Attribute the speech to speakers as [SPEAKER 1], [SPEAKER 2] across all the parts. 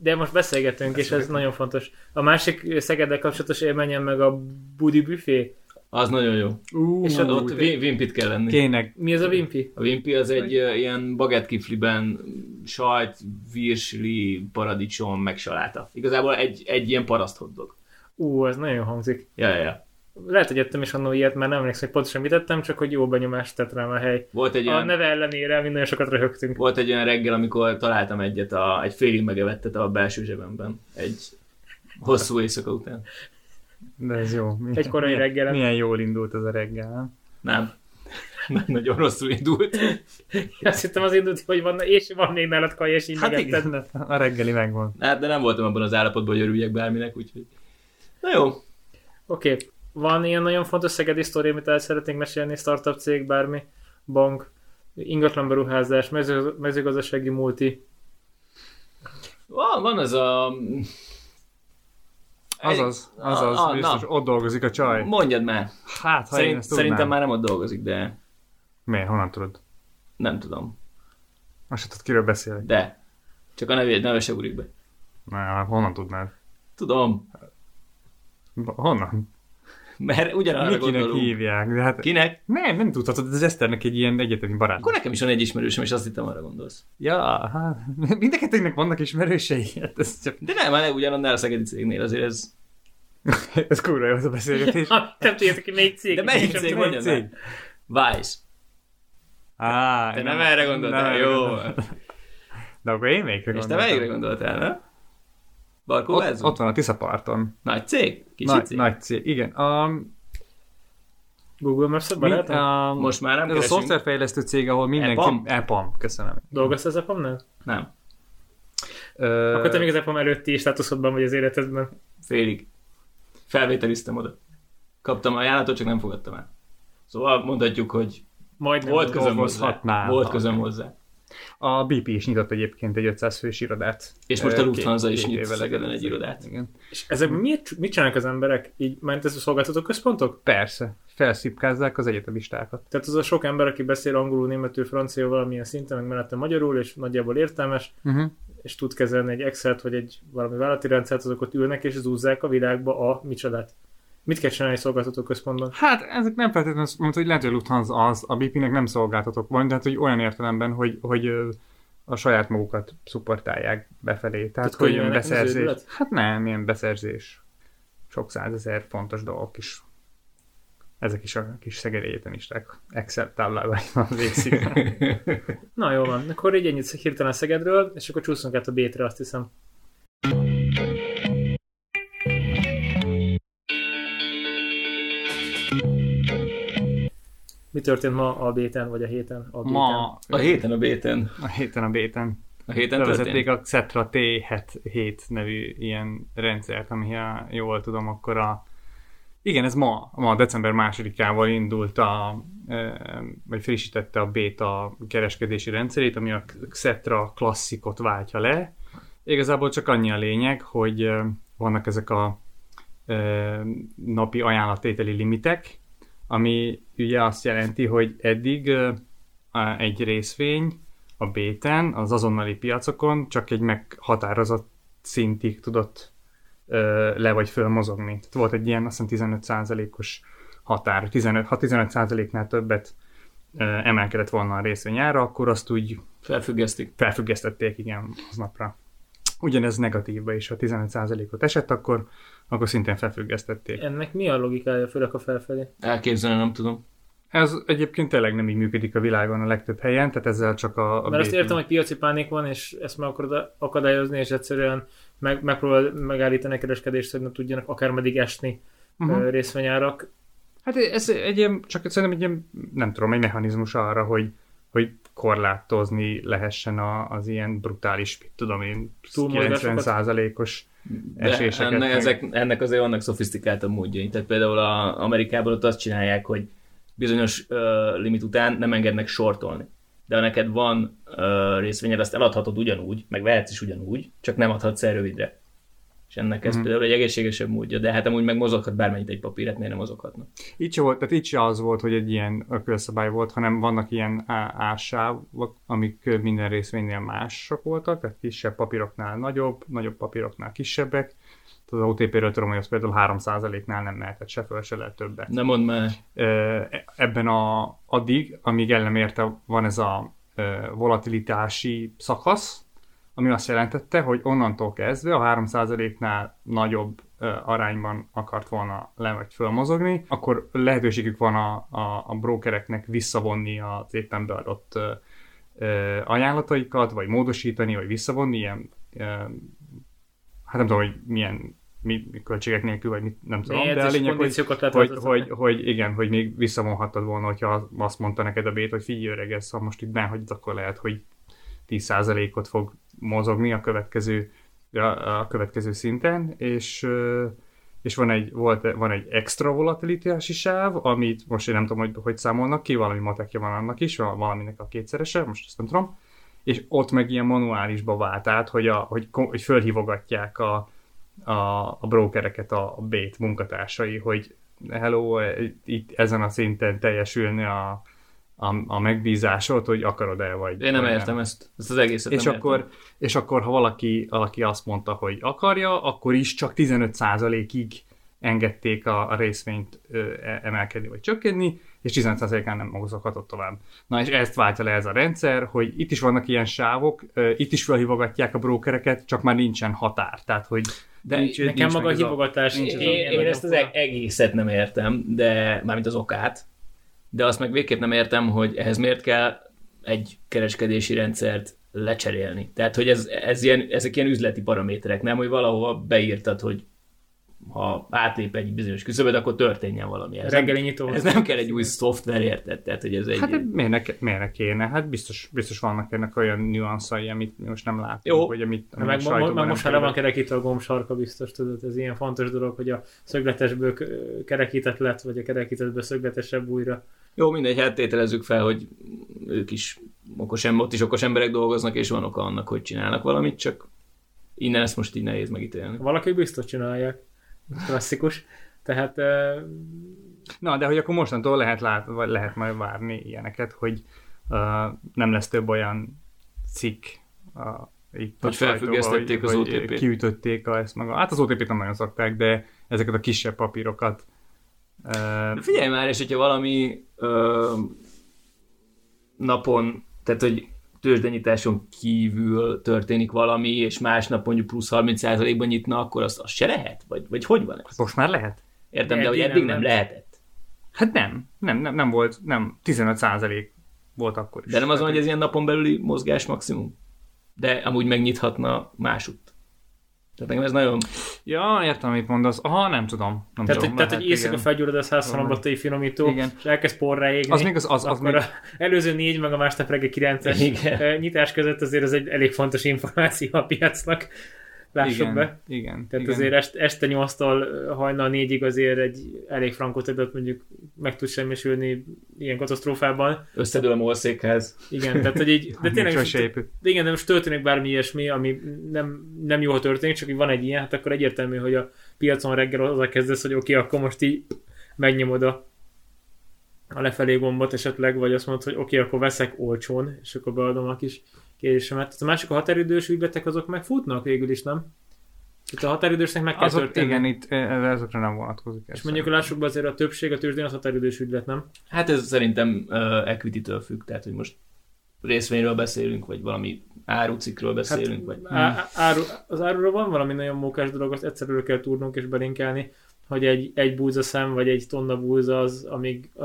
[SPEAKER 1] De most beszélgetünk, és ez nagyon fontos. A másik Szegeddel kapcsolatos élményem meg a Budi Buffet.
[SPEAKER 2] Az nagyon jó.
[SPEAKER 1] Uh, és
[SPEAKER 2] Ott
[SPEAKER 1] ott,
[SPEAKER 2] Wim- Wimpit kell lenni.
[SPEAKER 3] Kéne,
[SPEAKER 1] mi az a Wimpy?
[SPEAKER 2] A Wimpy az egy ö, ilyen bagettkifliben sajt, virsli, paradicsom, meg saláta. Igazából egy, egy ilyen paraszt hotdog.
[SPEAKER 1] Ú, ez nagyon hangzik.
[SPEAKER 2] Ja, ja, ja.
[SPEAKER 1] Lehet, hogy ettem is annól ilyet, mert nem emlékszem, hogy pontosan mit ettem, csak hogy jó benyomást tett rám a hely.
[SPEAKER 2] Volt egy
[SPEAKER 1] A
[SPEAKER 2] olyan,
[SPEAKER 1] neve ellenére mi nagyon sokat röhögtünk.
[SPEAKER 2] volt egy olyan reggel, amikor találtam egyet, a, egy félig megevettet a belső zsebemben. Egy hosszú éjszaka után.
[SPEAKER 3] de ez jó. Mi,
[SPEAKER 1] Egy korai
[SPEAKER 3] milyen,
[SPEAKER 1] reggelen.
[SPEAKER 3] Milyen jól indult ez a reggel, nem?
[SPEAKER 2] Nem. Nagyon rosszul indult.
[SPEAKER 1] Azt hittem az indult, hogy van, és van még mellett kaj, és így
[SPEAKER 3] Hát
[SPEAKER 1] megetted.
[SPEAKER 3] igen, a reggeli megvan.
[SPEAKER 2] Hát, de nem voltam abban az állapotban, hogy örüljek bárminek, úgyhogy... Na jó.
[SPEAKER 1] Oké, okay. Van ilyen nagyon fontos szegedi sztori, amit el szeretnénk mesélni, startup cég, bármi, bank, ingatlan beruházás, mező, mezőgazdasági multi.
[SPEAKER 2] Van, van az a...
[SPEAKER 3] Azaz, azaz,
[SPEAKER 2] Ah, ah,
[SPEAKER 3] biztos
[SPEAKER 2] na.
[SPEAKER 3] ott dolgozik a csaj.
[SPEAKER 2] Mondjad már.
[SPEAKER 3] Hát, ha én
[SPEAKER 2] Szerint,
[SPEAKER 3] ezt tudnám.
[SPEAKER 2] szerintem már nem ott dolgozik, de
[SPEAKER 3] Miért? Honnan tudod?
[SPEAKER 2] nem tudom.
[SPEAKER 3] Azt se tudod, kiről beszélek.
[SPEAKER 2] De. Csak a nevét, neve se ugrik be.
[SPEAKER 3] Na, honnan tudnád?
[SPEAKER 2] Tudom.
[SPEAKER 3] Honnan?
[SPEAKER 2] Mert ugyanarra
[SPEAKER 3] Mikinek
[SPEAKER 2] gondolunk.
[SPEAKER 3] hívják? De hát
[SPEAKER 2] Kinek?
[SPEAKER 3] nem, nem tudhatod, ez Eszternek egy ilyen egyetemi barát.
[SPEAKER 2] Akkor nekem is van egy ismerősöm, és azt hittem arra gondolsz.
[SPEAKER 3] Ja, hát mind a kettőnknek vannak ismerősei. Hát ez, csak,
[SPEAKER 2] De nem, már ugyanannál a szegedi cégnél azért ez...
[SPEAKER 3] ez kurva jó az a beszélgetés.
[SPEAKER 1] Nem tudjátok, hogy melyik cég.
[SPEAKER 2] De melyik cég mondjad már? Vice.
[SPEAKER 3] Á,
[SPEAKER 2] Te nem erre gondoltál, jó.
[SPEAKER 3] De akkor én melyikre
[SPEAKER 2] És te
[SPEAKER 3] gondoltam?
[SPEAKER 2] melyikre gondoltál, nem? Barkó
[SPEAKER 3] Ott, ott van a Tiszaparton.
[SPEAKER 2] Nagy cég? Kicsi
[SPEAKER 3] Nagy,
[SPEAKER 2] cég?
[SPEAKER 3] nagy cég, igen. Um,
[SPEAKER 1] Google Maps-et
[SPEAKER 3] mi,
[SPEAKER 1] barátom?
[SPEAKER 3] um,
[SPEAKER 2] Most már nem
[SPEAKER 3] Ez a
[SPEAKER 2] keresünk.
[SPEAKER 3] szoftverfejlesztő cég, ahol mindenki...
[SPEAKER 2] EPAM?
[SPEAKER 3] EPAM, köszönöm.
[SPEAKER 1] Dolgozz az EPAM-nál?
[SPEAKER 2] Nem.
[SPEAKER 3] Ö,
[SPEAKER 1] Akkor te még az EPAM előtti státuszodban vagy az életedben.
[SPEAKER 2] Félig. Felvételiztem oda. Kaptam ajánlatot, csak nem fogadtam el. Szóval mondhatjuk, hogy
[SPEAKER 1] Majd
[SPEAKER 2] volt közöm hozzá. Volt közöm hozzá.
[SPEAKER 3] A BP is nyitott egyébként egy 500 fős irodát.
[SPEAKER 2] És most a Lufthansa is nyit Szegeden egy irodát.
[SPEAKER 3] Igen.
[SPEAKER 1] És ezek miért, mit csinálnak az emberek? Így, mert ez a szolgáltató központok?
[SPEAKER 3] Persze, felszipkázzák az egyetemistákat.
[SPEAKER 1] Tehát az a sok ember, aki beszél angolul, németül, francia valamilyen szinten, meg mellette magyarul, és nagyjából értelmes,
[SPEAKER 3] Uh-huh.
[SPEAKER 1] és tud kezelni egy Excel-t, vagy egy valami vállalati rendszert, azok ott ülnek, és zúzzák a világba a micsodát. Mit kell csinálni egy szolgáltató központban?
[SPEAKER 3] Hát ezek nem feltétlenül, mondta, hogy lehet, hogy Lufthansa az, a BP-nek nem szolgáltatók van, de hát hogy olyan értelemben, hogy, hogy a saját magukat szupportálják befelé. Tehát,
[SPEAKER 1] Tehát
[SPEAKER 3] hogy ilyen beszerzés. Hát nem, ilyen beszerzés. Sok százezer fontos dolgok is. Ezek is a kis szegedi egyetemisták Excel táblában végzik.
[SPEAKER 1] Na jó van, akkor így ennyit hirtelen Szegedről, és akkor csúszunk át a B-tre, azt hiszem. Mi történt ma a B-ten, vagy a héten? A B-ten?
[SPEAKER 3] Ma
[SPEAKER 2] A héten a béten.
[SPEAKER 3] a héten a béten
[SPEAKER 2] A héten
[SPEAKER 3] bevezették a Xetra T7 nevű ilyen rendszert, ami ha jól tudom, akkor a igen, ez ma, ma december másodikával indult a, vagy frissítette a beta kereskedési rendszerét, ami a Xetra klasszikot váltja le. Igazából csak annyi a lényeg, hogy vannak ezek a napi ajánlattételi limitek, ami ugye azt jelenti, hogy eddig egy részvény a béten, az azonnali piacokon csak egy meghatározott szintig tudott le vagy föl mozogni. Tehát volt egy ilyen, azt hiszem 15%-os határ. 15, ha 15%-nál többet emelkedett volna a részvény ára, akkor azt úgy
[SPEAKER 2] Felfüggesztik.
[SPEAKER 3] felfüggesztették, igen, aznapra. Ugyanez negatívba is, ha 15%-ot esett, akkor, akkor szintén felfüggesztették.
[SPEAKER 1] Ennek mi a logikája, főleg a felfelé?
[SPEAKER 2] Elképzelni nem tudom.
[SPEAKER 3] Ez egyébként tényleg nem így működik a világon a legtöbb helyen, tehát ezzel csak a... a
[SPEAKER 1] Mert azt értem, hogy piaci pánik van, és ezt meg akarod akadályozni, és egyszerűen meg, megpróbál megállítani a kereskedést, hogy ne tudjanak akármeddig esni uh-huh. részvényárak.
[SPEAKER 3] Hát ez egy ilyen, csak szerintem egy ilyen, nem tudom, egy mechanizmus arra, hogy, hogy korlátozni lehessen a, az ilyen brutális, mit tudom én,
[SPEAKER 1] Túlmozgásokat?
[SPEAKER 3] 90%-os
[SPEAKER 2] De
[SPEAKER 3] eséseket.
[SPEAKER 2] ennek, ezek, ennek azért vannak szofisztikáltabb módjai. Tehát például a Amerikában ott azt csinálják, hogy bizonyos uh, limit után nem engednek sortolni. De ha neked van uh, részvényed, azt eladhatod ugyanúgy, meg vehetsz is ugyanúgy, csak nem adhatsz el rövidre. Ennek ez
[SPEAKER 3] Mhm.
[SPEAKER 2] például egy egészségesebb módja, de hát amúgy meg mozoghat bármennyit egy papír, hát miért nem mozoghatna?
[SPEAKER 3] Itt se volt, tehát itt se az volt, hogy egy ilyen ökölszabály volt, hanem vannak ilyen á- ássávok, amik minden részvénynél mások voltak, tehát kisebb papíroknál nagyobb, nagyobb papíroknál kisebbek. Az OTP-ről tudom, hogy az például 3%-nál nem mehetett se föl, se lehet többet.
[SPEAKER 2] Nem mondd már.
[SPEAKER 3] Ebben a, addig, amíg el nem érte, van ez a volatilitási szakasz, ami azt jelentette, hogy onnantól kezdve a 3%-nál nagyobb arányban akart volna le vagy fölmozogni, akkor lehetőségük van a, a, a brokereknek visszavonni az éppen beadott ö, ajánlataikat, vagy módosítani, vagy visszavonni ilyen, ö, hát nem tudom, hogy milyen mi, mi költségek nélkül, vagy mit, nem tudom, de a lényeg, hogy, hogy, hogy, hogy, igen, hogy még visszavonhattad volna, hogyha azt mondta neked a bét, hogy figyelj öreg, ez, ha most itt behagyod, akkor lehet, hogy 10%-ot fog mozogni a következő, a, következő szinten, és, és van egy, volt, van egy extra volatilitási sáv, amit most én nem tudom, hogy, hogy számolnak ki, valami matekja van annak is, val- valaminek a kétszerese, most ezt nem tudom, és ott meg ilyen manuálisba vált át, hogy, a, hogy, hogy fölhívogatják a, a, a brokereket a, a bét munkatársai, hogy hello, itt ezen a szinten teljesülne a, a, a megbízásod, hogy akarod-e, vagy
[SPEAKER 2] Én nem
[SPEAKER 3] vagy
[SPEAKER 2] értem ezt. Ezt az egészet
[SPEAKER 3] és
[SPEAKER 2] nem
[SPEAKER 3] akkor,
[SPEAKER 2] értem.
[SPEAKER 3] és akkor, ha valaki, valaki azt mondta, hogy akarja, akkor is csak 15%-ig engedték a, a részvényt ö, e- emelkedni vagy csökkenni, és 15%-án nem mozoghatott tovább. Na és ezt váltja le ez a rendszer, hogy itt is vannak ilyen sávok, ö, itt is felhívogatják a brókereket, csak már nincsen határ. Tehát, hogy
[SPEAKER 2] De
[SPEAKER 3] nincs,
[SPEAKER 1] Nekem
[SPEAKER 3] nincs
[SPEAKER 1] maga a hívogatás
[SPEAKER 3] nincs
[SPEAKER 1] én,
[SPEAKER 2] Én, én ezt az egészet nem értem, de mármint az okát, de azt meg végképp nem értem, hogy ehhez miért kell egy kereskedési rendszert lecserélni. Tehát, hogy ez, ez ilyen, ezek ilyen üzleti paraméterek, nem, hogy valahova beírtad, hogy ha átlép egy bizonyos küszöböt, akkor történjen valami. Ez
[SPEAKER 1] Reggeli nyitó.
[SPEAKER 2] ez nem kell egy új szoftver, érted? Tehát, hogy ez egy...
[SPEAKER 3] Hát de miért ne, miért ne kéne? Hát biztos, biztos vannak ennek olyan nüanszai, amit mi most nem látunk,
[SPEAKER 2] Jó.
[SPEAKER 3] vagy amit, amit
[SPEAKER 1] meg,
[SPEAKER 3] a
[SPEAKER 1] meg
[SPEAKER 3] nem
[SPEAKER 1] most már le van kerekítve a gombsarka biztos, tudod, ez ilyen fontos dolog, hogy a szögletesből kerekített lett, vagy a kerekítettből szögletesebb újra.
[SPEAKER 2] Jó, mindegy, hát tételezzük fel, hogy ők is okos, ott is okos emberek dolgoznak, és van oka annak, hogy csinálnak valamit, csak innen ezt most így nehéz megítélni.
[SPEAKER 1] Valaki biztos csinálják. Klasszikus. Tehát eh,
[SPEAKER 3] Na, de hogy akkor mostantól lehet, lát, vagy lehet majd várni ilyeneket, hogy uh, nem lesz több olyan cikk uh, itt
[SPEAKER 2] Hogy
[SPEAKER 3] a
[SPEAKER 2] felfüggesztették az
[SPEAKER 3] hogy,
[SPEAKER 2] OTP-t.
[SPEAKER 3] Kiütötték a, ezt meg a, hát az OTP-t nem nagyon szokták, de ezeket a kisebb papírokat uh,
[SPEAKER 2] De figyelj már, és hogyha valami ö, napon, tehát hogy tőzsdenyitáson kívül történik valami, és másnap mondjuk plusz 30%-ban nyitna, akkor azt, azt se lehet? Vagy, vagy hogy van ez?
[SPEAKER 3] most már lehet?
[SPEAKER 2] Értem,
[SPEAKER 1] De
[SPEAKER 2] de hogy
[SPEAKER 1] eddig nem
[SPEAKER 2] nem
[SPEAKER 1] lehet.
[SPEAKER 2] lehetett.
[SPEAKER 3] Hát nem, nem, nem, nem volt, nem, 15% volt akkor is.
[SPEAKER 2] De nem az van, hogy ez ilyen napon belüli mozgás maximum? De amúgy megnyithatna másutt. Tehát nekem ez nagyon...
[SPEAKER 3] Ja, értem, amit mondasz. Aha, nem tudom. Nem
[SPEAKER 1] Tehát,
[SPEAKER 3] tudom,
[SPEAKER 1] tehát,
[SPEAKER 3] lehet,
[SPEAKER 1] hogy éjszaka felgyullad a 100
[SPEAKER 3] Valami.
[SPEAKER 1] finomító,
[SPEAKER 3] Igen.
[SPEAKER 1] és elkezd porrá égni.
[SPEAKER 3] Az még az, az, az még,
[SPEAKER 1] a előző négy, meg a másnap reggel 9-es
[SPEAKER 2] Igen.
[SPEAKER 1] eh, nyitás között azért ez egy elég fontos információ a piacnak. Lássuk
[SPEAKER 3] igen,
[SPEAKER 1] be.
[SPEAKER 3] igen,
[SPEAKER 1] Tehát
[SPEAKER 3] igen.
[SPEAKER 1] azért est, este 8-tól hajnal 4-ig azért egy elég frankot adott mondjuk meg tud semmisülni ilyen katasztrófában.
[SPEAKER 2] Összedől a molszékház.
[SPEAKER 1] Igen, tehát hogy így, de tényleg most, de igen, de most történik bármi ilyesmi, ami nem, nem jó, ha történik, csak hogy van egy ilyen, hát akkor egyértelmű, hogy a piacon reggel az kezdesz, hogy oké, okay, akkor most így megnyomod a, a lefelé gombot esetleg, vagy azt mondod, hogy oké, okay, akkor veszek olcsón, és akkor beadom a kis kérésemet. A másik a határidős ügyletek azok megfutnak végül is, nem? Tehát a határidősnek meg kell
[SPEAKER 3] Azok,
[SPEAKER 1] történni.
[SPEAKER 3] igen, itt eh, ezekre nem vonatkozik.
[SPEAKER 1] És mondjuk lássuk be azért a többség a tőzsdén az határidős ügylet, nem?
[SPEAKER 2] Hát ez szerintem uh, equity-től függ, tehát hogy most részvényről beszélünk, vagy valami árucikről beszélünk, vagy...
[SPEAKER 1] Á- áru, az áruról van valami nagyon mókás dolog, azt egyszerűen kell tudnunk és belinkelni, hogy egy, egy búza szem, vagy egy tonna búza az, amíg a,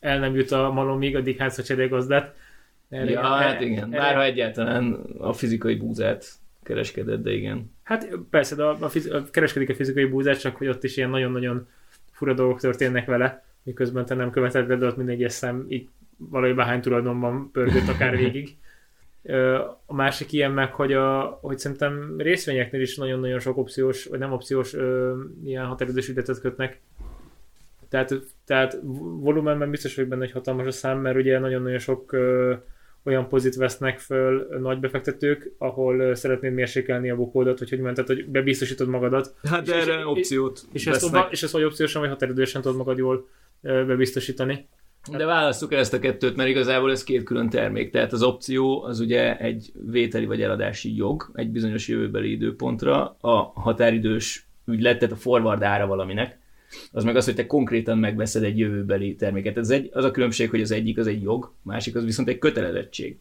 [SPEAKER 1] el nem jut a malomig, addig hányszor cserél Erre-
[SPEAKER 2] Ja, hát igen.
[SPEAKER 1] erre-
[SPEAKER 2] Bár ha egyáltalán a fizikai búzát kereskedett, de igen.
[SPEAKER 1] Hát persze, de a, a, fiz, a kereskedik a fizikai búzát, csak hogy ott is ilyen nagyon-nagyon fura dolgok történnek vele, miközben te nem követed be, de ott mindegy szem így valójában hány tulajdonban pörgött akár végig. A másik ilyen meg, hogy, a, hogy szerintem részvényeknél is nagyon-nagyon sok opciós, vagy nem opciós ö, ilyen határidős ügyletet kötnek. Tehát, tehát volumenben biztos vagyok benne, hogy hatalmas a szám, mert ugye nagyon-nagyon sok ö, olyan pozit vesznek föl nagy befektetők, ahol szeretnéd mérsékelni a bukódat, vagy hogy mondtad, hogy bebiztosítod magadat,
[SPEAKER 2] Hát
[SPEAKER 1] És-
[SPEAKER 2] erre
[SPEAKER 1] és-
[SPEAKER 2] opciót
[SPEAKER 1] és ezt,
[SPEAKER 2] vesznek.
[SPEAKER 1] oda, és ezt vagy opciósan, vagy határidősen tudod magad jól bebiztosítani.
[SPEAKER 2] De választjuk el ezt a kettőt, mert igazából ez két külön termék. Tehát az opció az ugye egy vételi vagy eladási jog egy bizonyos jövőbeli időpontra, a határidős ügylet, tehát a forward ára valaminek, az meg az, hogy te konkrétan megveszed egy jövőbeli terméket. Ez egy, az a különbség, hogy az egyik az egy jog, másik az viszont egy kötelezettség.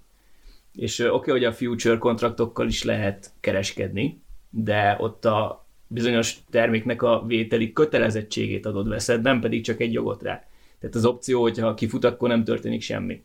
[SPEAKER 2] És oké, hogy a future kontraktokkal is lehet kereskedni, de ott a bizonyos terméknek a vételi kötelezettségét adod veszed, nem pedig csak egy jogot rá. Tehát az opció, hogyha kifut, akkor nem történik semmi.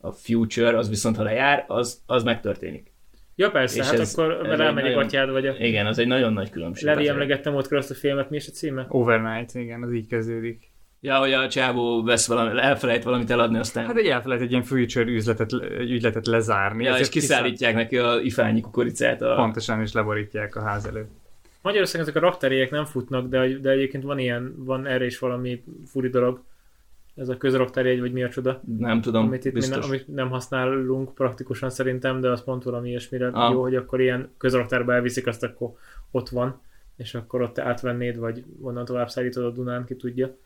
[SPEAKER 2] A future, az viszont ha lejár, az, az megtörténik.
[SPEAKER 1] Ja persze,
[SPEAKER 2] És
[SPEAKER 1] hát
[SPEAKER 2] ez-
[SPEAKER 1] akkor
[SPEAKER 2] ez
[SPEAKER 1] mert
[SPEAKER 2] egy
[SPEAKER 1] elmegyek
[SPEAKER 2] nagyon-
[SPEAKER 1] atyád, vagy a
[SPEAKER 2] Igen, az egy nagyon nagy különbség.
[SPEAKER 1] Levi emlegettem ott azt a filmet, mi is a címe?
[SPEAKER 3] Overnight, igen, az így kezdődik.
[SPEAKER 2] Ja, hogy a csávó vesz valami, elfelejt valamit eladni, aztán...
[SPEAKER 3] Hát egy elfelejt egy ilyen future üzletet, ügyletet lezárni.
[SPEAKER 2] ja, és kiszállítják neki a ifányi kukoricát. A...
[SPEAKER 3] Pontosan, és leborítják a ház előtt.
[SPEAKER 1] Magyarországon ezek a rakteréjek nem futnak, de, de egyébként van ilyen, van erre is valami furi dolog. Ez a közrakterégy, vagy mi a csoda,
[SPEAKER 2] Nem tudom,
[SPEAKER 1] amit itt mi
[SPEAKER 2] biztos.
[SPEAKER 1] ne, amit nem használunk praktikusan szerintem, de az pont valami ilyesmire
[SPEAKER 2] Ah.
[SPEAKER 1] jó, hogy akkor ilyen közraktárba elviszik, azt akkor ott van, és akkor ott te átvennéd, vagy onnan tovább szállítod a Dunán, ki tudja.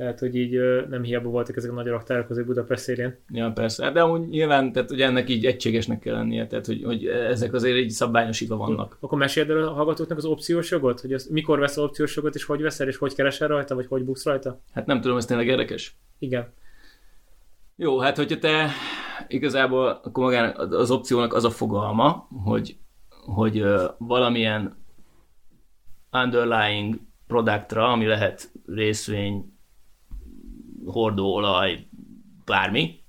[SPEAKER 1] Tehát, hogy így nem hiába voltak ezek a nagy raktárok azért Budapest szélén.
[SPEAKER 2] Ja, persze. Hát De amúgy nyilván, tehát ugye ennek így egységesnek kell lennie, tehát hogy, hogy ezek azért így szabványosítva vannak.
[SPEAKER 1] Akkor meséld el a hallgatóknak az opciós jogot, hogy az, mikor veszel opciós jogot, és hogy veszel, és hogy keresel rajta, vagy hogy buksz rajta?
[SPEAKER 2] Hát nem tudom, ez tényleg érdekes.
[SPEAKER 1] Igen.
[SPEAKER 2] Jó, hát hogyha te igazából akkor magán az opciónak az a fogalma, hogy, hogy valamilyen underlying productra, ami lehet részvény, hordóolaj, bármi,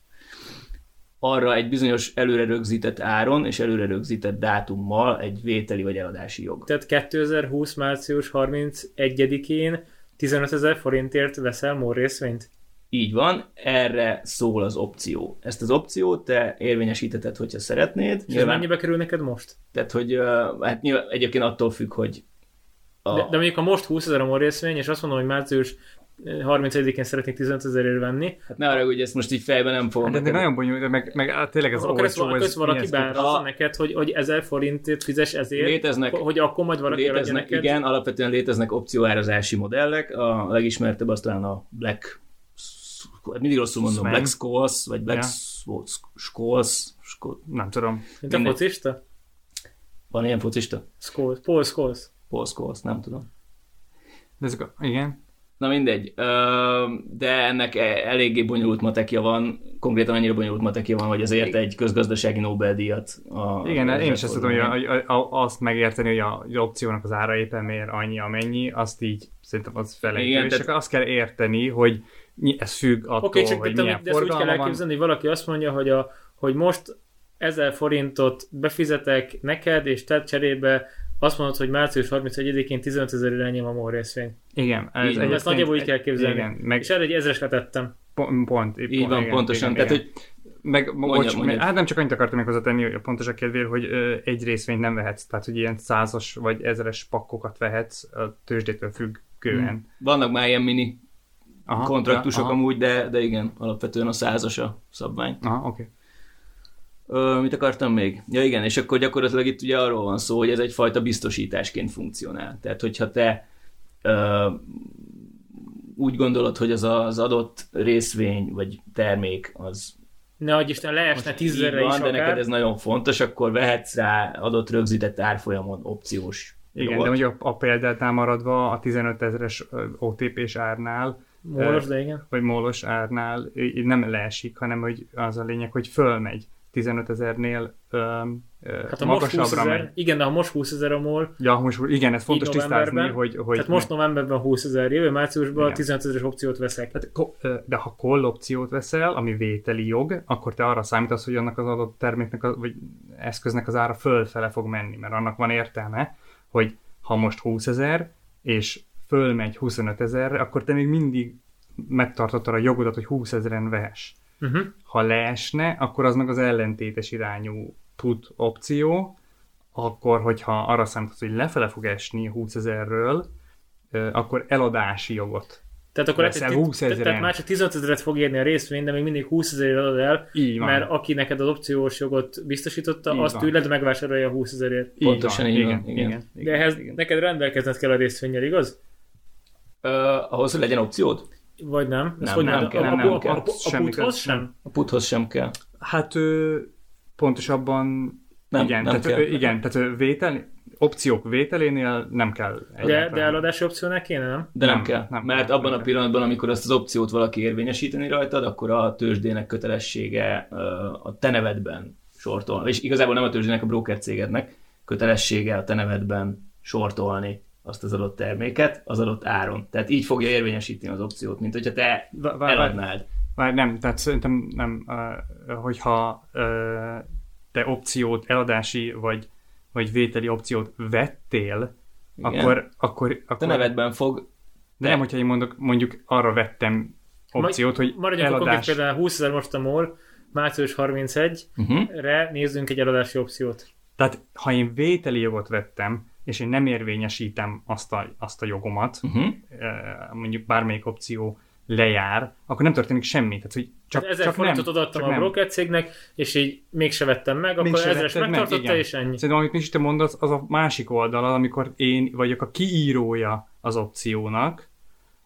[SPEAKER 2] arra egy bizonyos előre rögzített áron és előre rögzített dátummal egy vételi vagy eladási jog.
[SPEAKER 1] Tehát 2020. március 31-én 15 ezer forintért veszel MOL részvényt?
[SPEAKER 2] Így van, erre szól az opció. Ezt az opciót te érvényesítheted, hogyha szeretnéd.
[SPEAKER 1] És ez mennyibe kerül neked most?
[SPEAKER 2] Tehát, hogy hát nyilván egyébként attól függ, hogy a,
[SPEAKER 1] De, de mondjuk a most 20 ezer a MOL részvény, és azt mondom, hogy március 31-én szeretnék 15 ezerért venni,
[SPEAKER 2] hát ne arra, hogy ezt most így fejben nem fogom.
[SPEAKER 3] Hát de nagyon bonyolult, meg, meg á, tényleg ez
[SPEAKER 1] akkor
[SPEAKER 3] olcsó,
[SPEAKER 1] akkor ezt valaki
[SPEAKER 2] A-
[SPEAKER 1] neked, hogy, hogy 1000 forintért fizes ezért,
[SPEAKER 2] Léteznek-
[SPEAKER 1] hogy akkor majd valaki
[SPEAKER 2] léteznek,
[SPEAKER 1] neked.
[SPEAKER 2] igen, alapvetően léteznek opcióárazási modellek, a legismertebb az talán a Black mindig rosszul mondom. Black Scholes, vagy Black
[SPEAKER 3] ja.
[SPEAKER 2] Scholes, Scholes,
[SPEAKER 3] Nem tudom.
[SPEAKER 1] Mint a focista?
[SPEAKER 2] van ilyen focista?
[SPEAKER 1] Scholes, Paul Scholes.
[SPEAKER 2] Paul Scholes, nem tudom.
[SPEAKER 3] De ezek a, igen.
[SPEAKER 2] Na mindegy, de ennek e- eléggé bonyolult matekja van, konkrétan annyira bonyolult matekja van, hogy azért egy közgazdasági Nobel-díjat. A,
[SPEAKER 3] Igen,
[SPEAKER 2] a-
[SPEAKER 3] én is azt tudom, hogy a, a, a, azt megérteni, hogy a, az opciónak az ára éppen miért annyi, amennyi, azt így szerintem az felejtő.
[SPEAKER 2] Igen,
[SPEAKER 3] És
[SPEAKER 2] tehát-
[SPEAKER 3] csak azt kell érteni, hogy ez függ attól,
[SPEAKER 1] Oké, csak
[SPEAKER 3] hogy
[SPEAKER 1] de,
[SPEAKER 3] milyen
[SPEAKER 1] de ezt úgy kell
[SPEAKER 3] forgalma van.
[SPEAKER 1] elképzelni, hogy valaki azt mondja, hogy, a, hogy most 1000 forintot befizetek neked, és te cserébe azt mondod, hogy március 31-én 15 ezer irányom a MOL részvény.
[SPEAKER 2] Így
[SPEAKER 3] Igen, ez egyébként-
[SPEAKER 1] ezt nagyjából így kell képzelni.
[SPEAKER 3] Igen, meg
[SPEAKER 1] És erre egy ezres letettem.
[SPEAKER 3] pont, pont,
[SPEAKER 2] Így van,
[SPEAKER 3] igen,
[SPEAKER 2] pontosan.
[SPEAKER 3] Igen,
[SPEAKER 2] Tehát,
[SPEAKER 3] igen.
[SPEAKER 2] hogy
[SPEAKER 3] Meg,
[SPEAKER 2] Mondja,
[SPEAKER 3] bocs,
[SPEAKER 2] mondja.
[SPEAKER 3] meg, hát nem csak annyit akartam még hozzátenni, hogy pontos a kedvéért, hogy ö, egy részvényt nem vehetsz, tehát hogy ilyen százas vagy ezeres pakkokat vehetsz a tőzsdétől függően.
[SPEAKER 2] Hmm. vannak már ilyen mini
[SPEAKER 3] Aha,
[SPEAKER 2] kontraktusok
[SPEAKER 3] aha,
[SPEAKER 2] amúgy, de, de igen, alapvetően a százas a szabvány.
[SPEAKER 3] Aha, oké.
[SPEAKER 2] Ö, mit akartam még? Ja igen, és akkor gyakorlatilag itt ugye arról van szó, hogy ez egyfajta biztosításként funkcionál. Tehát, hogyha te ö, úgy gondolod, hogy az az adott részvény vagy termék az
[SPEAKER 1] Ne adj Isten, leesne 10
[SPEAKER 2] így
[SPEAKER 1] ezerre is
[SPEAKER 2] van, de neked
[SPEAKER 1] akár.
[SPEAKER 2] ez nagyon fontos, akkor vehetsz rá adott rögzített árfolyamon opciós
[SPEAKER 3] Igen,
[SPEAKER 2] jogot.
[SPEAKER 3] de mondjuk a, a példátnál maradva a 15 ezeres OTP-s árnál,
[SPEAKER 1] Mólos, de igen.
[SPEAKER 3] vagy mólos árnál így nem leesik, hanem hogy az a lényeg, hogy fölmegy 15 ezernél
[SPEAKER 1] Hát a most 20
[SPEAKER 3] magasabbra
[SPEAKER 1] ezer,
[SPEAKER 3] megy.
[SPEAKER 1] igen, de ha most 20 ezer a MOL,
[SPEAKER 3] Ja, most, igen, ez fontos tisztázni, hogy, hogy
[SPEAKER 1] tehát most novemberben 20 ezer, jövő márciusban
[SPEAKER 3] Igen.
[SPEAKER 1] 15 ezeres opciót veszek.
[SPEAKER 3] Tehát, de ha call opciót veszel, ami vételi jog, akkor te arra számítasz, hogy annak az adott terméknek, vagy eszköznek az ára fölfele fog menni, mert annak van értelme, hogy ha most 20 ezer, és fölmegy 25 ezerre, akkor te még mindig megtartottad a jogodat, hogy 20 ezeren vehess.
[SPEAKER 1] Uh-huh.
[SPEAKER 3] Ha leesne, akkor az meg az ellentétes irányú put opció, akkor, hogyha arra számítasz, hogy lefele fog esni 20 ezerről, akkor eladási jogot
[SPEAKER 1] Tehát akkor
[SPEAKER 3] Veszel
[SPEAKER 1] lehet, hogy
[SPEAKER 3] 20
[SPEAKER 1] tehát-
[SPEAKER 3] ezeren.
[SPEAKER 1] tehát már csak 15 ezeret fog érni a részvény, de még mindig 20 ezerért adod el,
[SPEAKER 3] Így van.
[SPEAKER 1] mert aki neked az opciós jogot biztosította,
[SPEAKER 3] Így
[SPEAKER 1] azt
[SPEAKER 3] van.
[SPEAKER 1] tőled megvásárolja a 20 ezerért.
[SPEAKER 2] Pontosan így van,
[SPEAKER 3] igen,
[SPEAKER 2] igen.
[SPEAKER 3] igen,
[SPEAKER 1] De
[SPEAKER 3] igen,
[SPEAKER 1] ehhez
[SPEAKER 3] igen.
[SPEAKER 1] neked rendelkezned kell a részvényel, igaz?
[SPEAKER 2] Ö, ahhoz, hogy legyen opciód?
[SPEAKER 1] Vagy nem? Ezt
[SPEAKER 2] Nem,
[SPEAKER 1] hogy
[SPEAKER 2] nem
[SPEAKER 1] mondod?
[SPEAKER 2] kell,
[SPEAKER 1] a,
[SPEAKER 2] nem,
[SPEAKER 1] a,
[SPEAKER 2] nem kell.
[SPEAKER 1] a, a, a puthoz sem?
[SPEAKER 2] A puthoz sem kell.
[SPEAKER 3] Hát ö, pontosabban
[SPEAKER 2] Nem,
[SPEAKER 3] igen,
[SPEAKER 2] nem
[SPEAKER 3] tehát,
[SPEAKER 2] kell.
[SPEAKER 3] ö, igen, tehát ö, vétel, opciók vételénél nem kell.
[SPEAKER 1] De, de eladási opciónál kéne, nem?
[SPEAKER 2] De nem,
[SPEAKER 3] Nem,
[SPEAKER 2] kell,
[SPEAKER 3] nem,
[SPEAKER 2] mert
[SPEAKER 3] nem,
[SPEAKER 2] abban
[SPEAKER 3] nem
[SPEAKER 2] a
[SPEAKER 3] kell.
[SPEAKER 2] pillanatban, amikor azt az opciót valaki érvényesíteni rajtad, akkor a tőzsdének kötelessége ö, a te nevedben sortolni, és igazából nem a tőzsdének, a broker cégednek kötelessége a te nevedben sortolni azt az adott terméket az adott áron. Tehát így fogja érvényesíteni az opciót, mint hogyha te eladnád.
[SPEAKER 3] Várj, nem, tehát szerintem nem, hogyha te opciót, eladási vagy, vagy vételi opciót vettél,
[SPEAKER 2] Igen.
[SPEAKER 3] akkor, akkor,
[SPEAKER 2] Te
[SPEAKER 3] akkor
[SPEAKER 2] nevedben fog
[SPEAKER 3] de nem, hogyha én mondok, mondjuk arra vettem opciót, hogy
[SPEAKER 1] Maradjunk
[SPEAKER 3] eladás,
[SPEAKER 1] például 20 ezer most a MOL, március 31-re
[SPEAKER 2] uh-huh.
[SPEAKER 1] nézzünk egy eladási opciót.
[SPEAKER 3] tehát ha én vételi jogot vettem, és én nem érvényesítem azt a, azt a jogomat,
[SPEAKER 2] Uh-huh.
[SPEAKER 3] mondjuk bármelyik opció lejár, akkor nem történik semmi. Tehát, hogy csak,
[SPEAKER 1] Csak, ezer
[SPEAKER 3] csak
[SPEAKER 1] forintot
[SPEAKER 3] nem,
[SPEAKER 1] adtam
[SPEAKER 3] csak
[SPEAKER 1] a broker cégnek, és így mégse vettem meg, akkor
[SPEAKER 3] Mégse
[SPEAKER 1] ezres
[SPEAKER 3] meg,
[SPEAKER 1] megtartotta,
[SPEAKER 3] igen.
[SPEAKER 1] és ennyi.
[SPEAKER 3] Szerintem, amit Misi te mondasz, az a másik oldala, amikor én vagyok a kiírója az opciónak,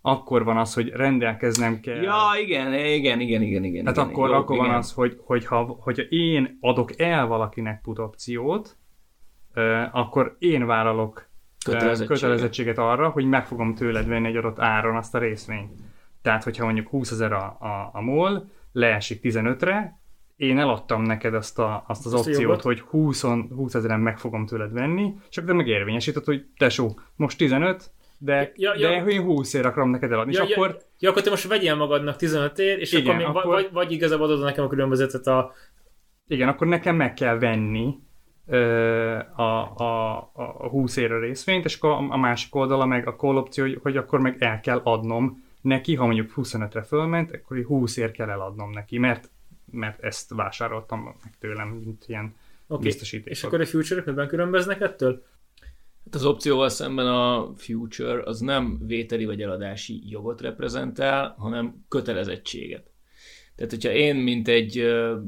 [SPEAKER 3] akkor van az, hogy rendelkeznem kell.
[SPEAKER 2] Ja, igen, igen, igen, igen, igen.
[SPEAKER 3] Tehát
[SPEAKER 2] igen,
[SPEAKER 3] akkor,
[SPEAKER 2] jó,
[SPEAKER 3] akkor van
[SPEAKER 2] igen.
[SPEAKER 3] az, hogy, hogyha, hogyha én adok el valakinek put opciót, akkor én vállalok
[SPEAKER 2] Kötelezettséget.
[SPEAKER 3] kötelezettséget arra, hogy meg fogom tőled venni egy adott áron azt a részvényt. Tehát, hogyha mondjuk 20 ezer a, a, a MOL, leesik 15-re, én eladtam neked azt, a, azt az
[SPEAKER 1] Azt
[SPEAKER 3] opciót,
[SPEAKER 1] jogot.
[SPEAKER 3] hogy 20, 20 ezeren meg fogom tőled venni, csak te meg hogy tesó, most 15, de,
[SPEAKER 1] Ja, ja.
[SPEAKER 3] de én 20 ér akarom neked eladni,
[SPEAKER 1] Ja,
[SPEAKER 3] és akkor
[SPEAKER 1] ja, ja, akkor te most vegyél magadnak 15 ér, és
[SPEAKER 3] Igen,
[SPEAKER 1] akkor, még,
[SPEAKER 3] akkor-
[SPEAKER 1] akkor... Vagy, vagy igazából adod nekem a különbözetet a...
[SPEAKER 3] Igen, akkor nekem meg kell venni a, a, a 20 ér a részvényt, és akkor a, másik oldala meg a call opció, hogy, hogy akkor meg el kell adnom neki, ha mondjuk 25-re fölment, akkor 20 ér kell eladnom neki, mert, mert ezt vásároltam meg tőlem, mint ilyen
[SPEAKER 1] Oké,
[SPEAKER 3] biztosíték.
[SPEAKER 1] és akkor a future miben különböznek ettől?
[SPEAKER 2] Hát az opcióval szemben a future az nem vételi vagy eladási jogot reprezentál, hanem kötelezettséget. Tehát, hogyha én, mint egy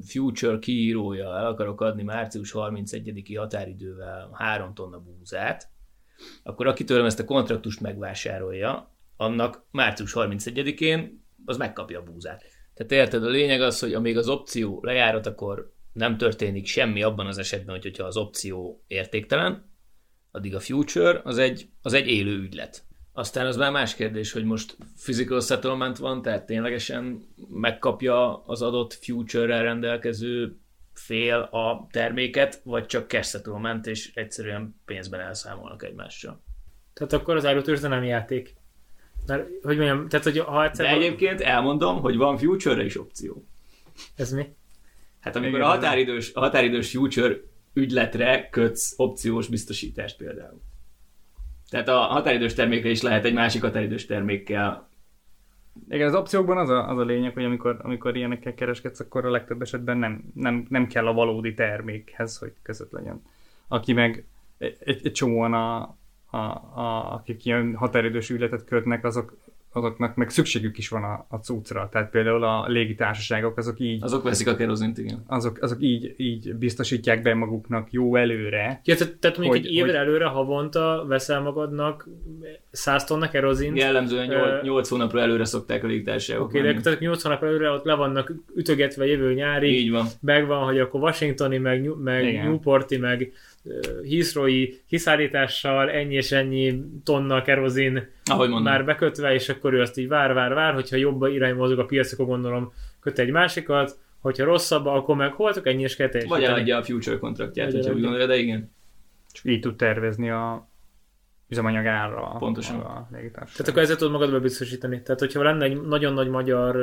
[SPEAKER 2] future kiírója el akarok adni március 31-i határidővel 3 tonna búzát, akkor aki tőlem ezt a kontraktust megvásárolja, annak március 31-én az megkapja a búzát. Tehát érted, a lényeg az, hogy amíg az opció lejárat, akkor nem történik semmi abban az esetben, hogyha az opció értéktelen, addig a future az egy, az egy élő ügylet. Aztán az már más kérdés, hogy most physical settlement van, tehát ténylegesen megkapja az adott future-rel rendelkező fél a terméket, vagy csak cash settlement, és egyszerűen pénzben elszámolnak egymással.
[SPEAKER 1] Tehát akkor az árutőrzde nem játék. Mert, hogy mondjam, tehát hogy ha egyszer...
[SPEAKER 2] De egyébként elmondom, hogy van future is opció.
[SPEAKER 1] Ez mi?
[SPEAKER 2] Hát amikor
[SPEAKER 3] Igen,
[SPEAKER 2] a határidős, a határidős future ügyletre kötsz opciós biztosítást például. Tehát a határidős termékre is lehet egy másik határidős termékkel.
[SPEAKER 3] Igen, az opciókban az a, az a lényeg, hogy amikor, amikor ilyenekkel kereskedsz, akkor a legtöbb esetben nem, nem, nem kell a valódi termékhez, hogy között legyen. Aki meg egy, egy csomóan, a, a, a, akik ilyen határidős ügyletet kötnek, azok, azoknak meg szükségük is van a, a cuccra. Tehát például a légitársaságok, azok így,
[SPEAKER 2] Azok veszik a kerozint, igen.
[SPEAKER 3] azok, azok így, így biztosítják be maguknak jó előre.
[SPEAKER 1] Ja, tehát, tehát mondjuk
[SPEAKER 3] Hogy-
[SPEAKER 1] egy évre
[SPEAKER 3] hogy-
[SPEAKER 1] előre havonta veszel magadnak 100 tonna kerozint.
[SPEAKER 2] Jellemzően
[SPEAKER 1] Ö,
[SPEAKER 2] 8, hónapra előre szokták a légitársaságok
[SPEAKER 1] Oké, de
[SPEAKER 2] menni.
[SPEAKER 1] tehát 80 nap előre ott le vannak ütögetve jövő nyárig,
[SPEAKER 2] Így van.
[SPEAKER 1] megvan, hogy akkor Washingtoni, meg, meg
[SPEAKER 3] Igen.
[SPEAKER 1] Newporti, meg Heathrow'i kiszállítással ennyi és ennyi tonna kerozin
[SPEAKER 2] Ahogy mondom.
[SPEAKER 1] már bekötve, és akkor ő azt így vár, vár, vár, hogyha jobb irány mozog a piac, akkor gondolom köt egy másikat, hogyha rosszabb, akkor meg holtok ennyi és kell
[SPEAKER 2] Vagy eladja a future kontraktját,
[SPEAKER 1] Vagy
[SPEAKER 2] hogyha úgy gondolja, de igen.
[SPEAKER 3] Csak így tud tervezni a üzemanyag árra.
[SPEAKER 2] Pontosan.
[SPEAKER 3] A.
[SPEAKER 1] Tehát akkor ezzel tudod magad biztosítani. Tehát, hogyha lenne egy nagyon nagy magyar,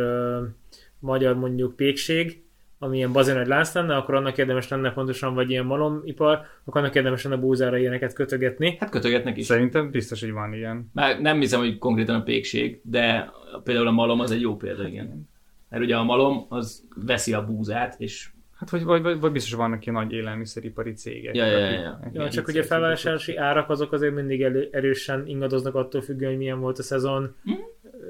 [SPEAKER 1] magyar mondjuk pékség, ami ilyen bazin nagy lánc lenne, akkor annak érdemes lenne pontosan, vagy ilyen malomipar, akkor annak érdemes lenne búzára ilyeneket kötögetni.
[SPEAKER 2] Hát kötögetnek is.
[SPEAKER 3] Szerintem biztos, hogy van ilyen.
[SPEAKER 2] Már nem hiszem, hogy konkrétan a pékség, de például a malom az egy jó példa, igen. Mert ugye a malom az veszi a búzát, és
[SPEAKER 3] Hát vagy, vagy, vagy, vagy biztos vannak ilyen nagy élelmiszeripari cégek.
[SPEAKER 2] Ja, ja, ja,
[SPEAKER 3] akik-
[SPEAKER 2] ja.
[SPEAKER 3] akik
[SPEAKER 1] Ja, csak ugye felvásárlási árak azok azért mindig elő, erősen ingadoznak attól függően, hogy milyen volt a szezon.
[SPEAKER 2] Mhm.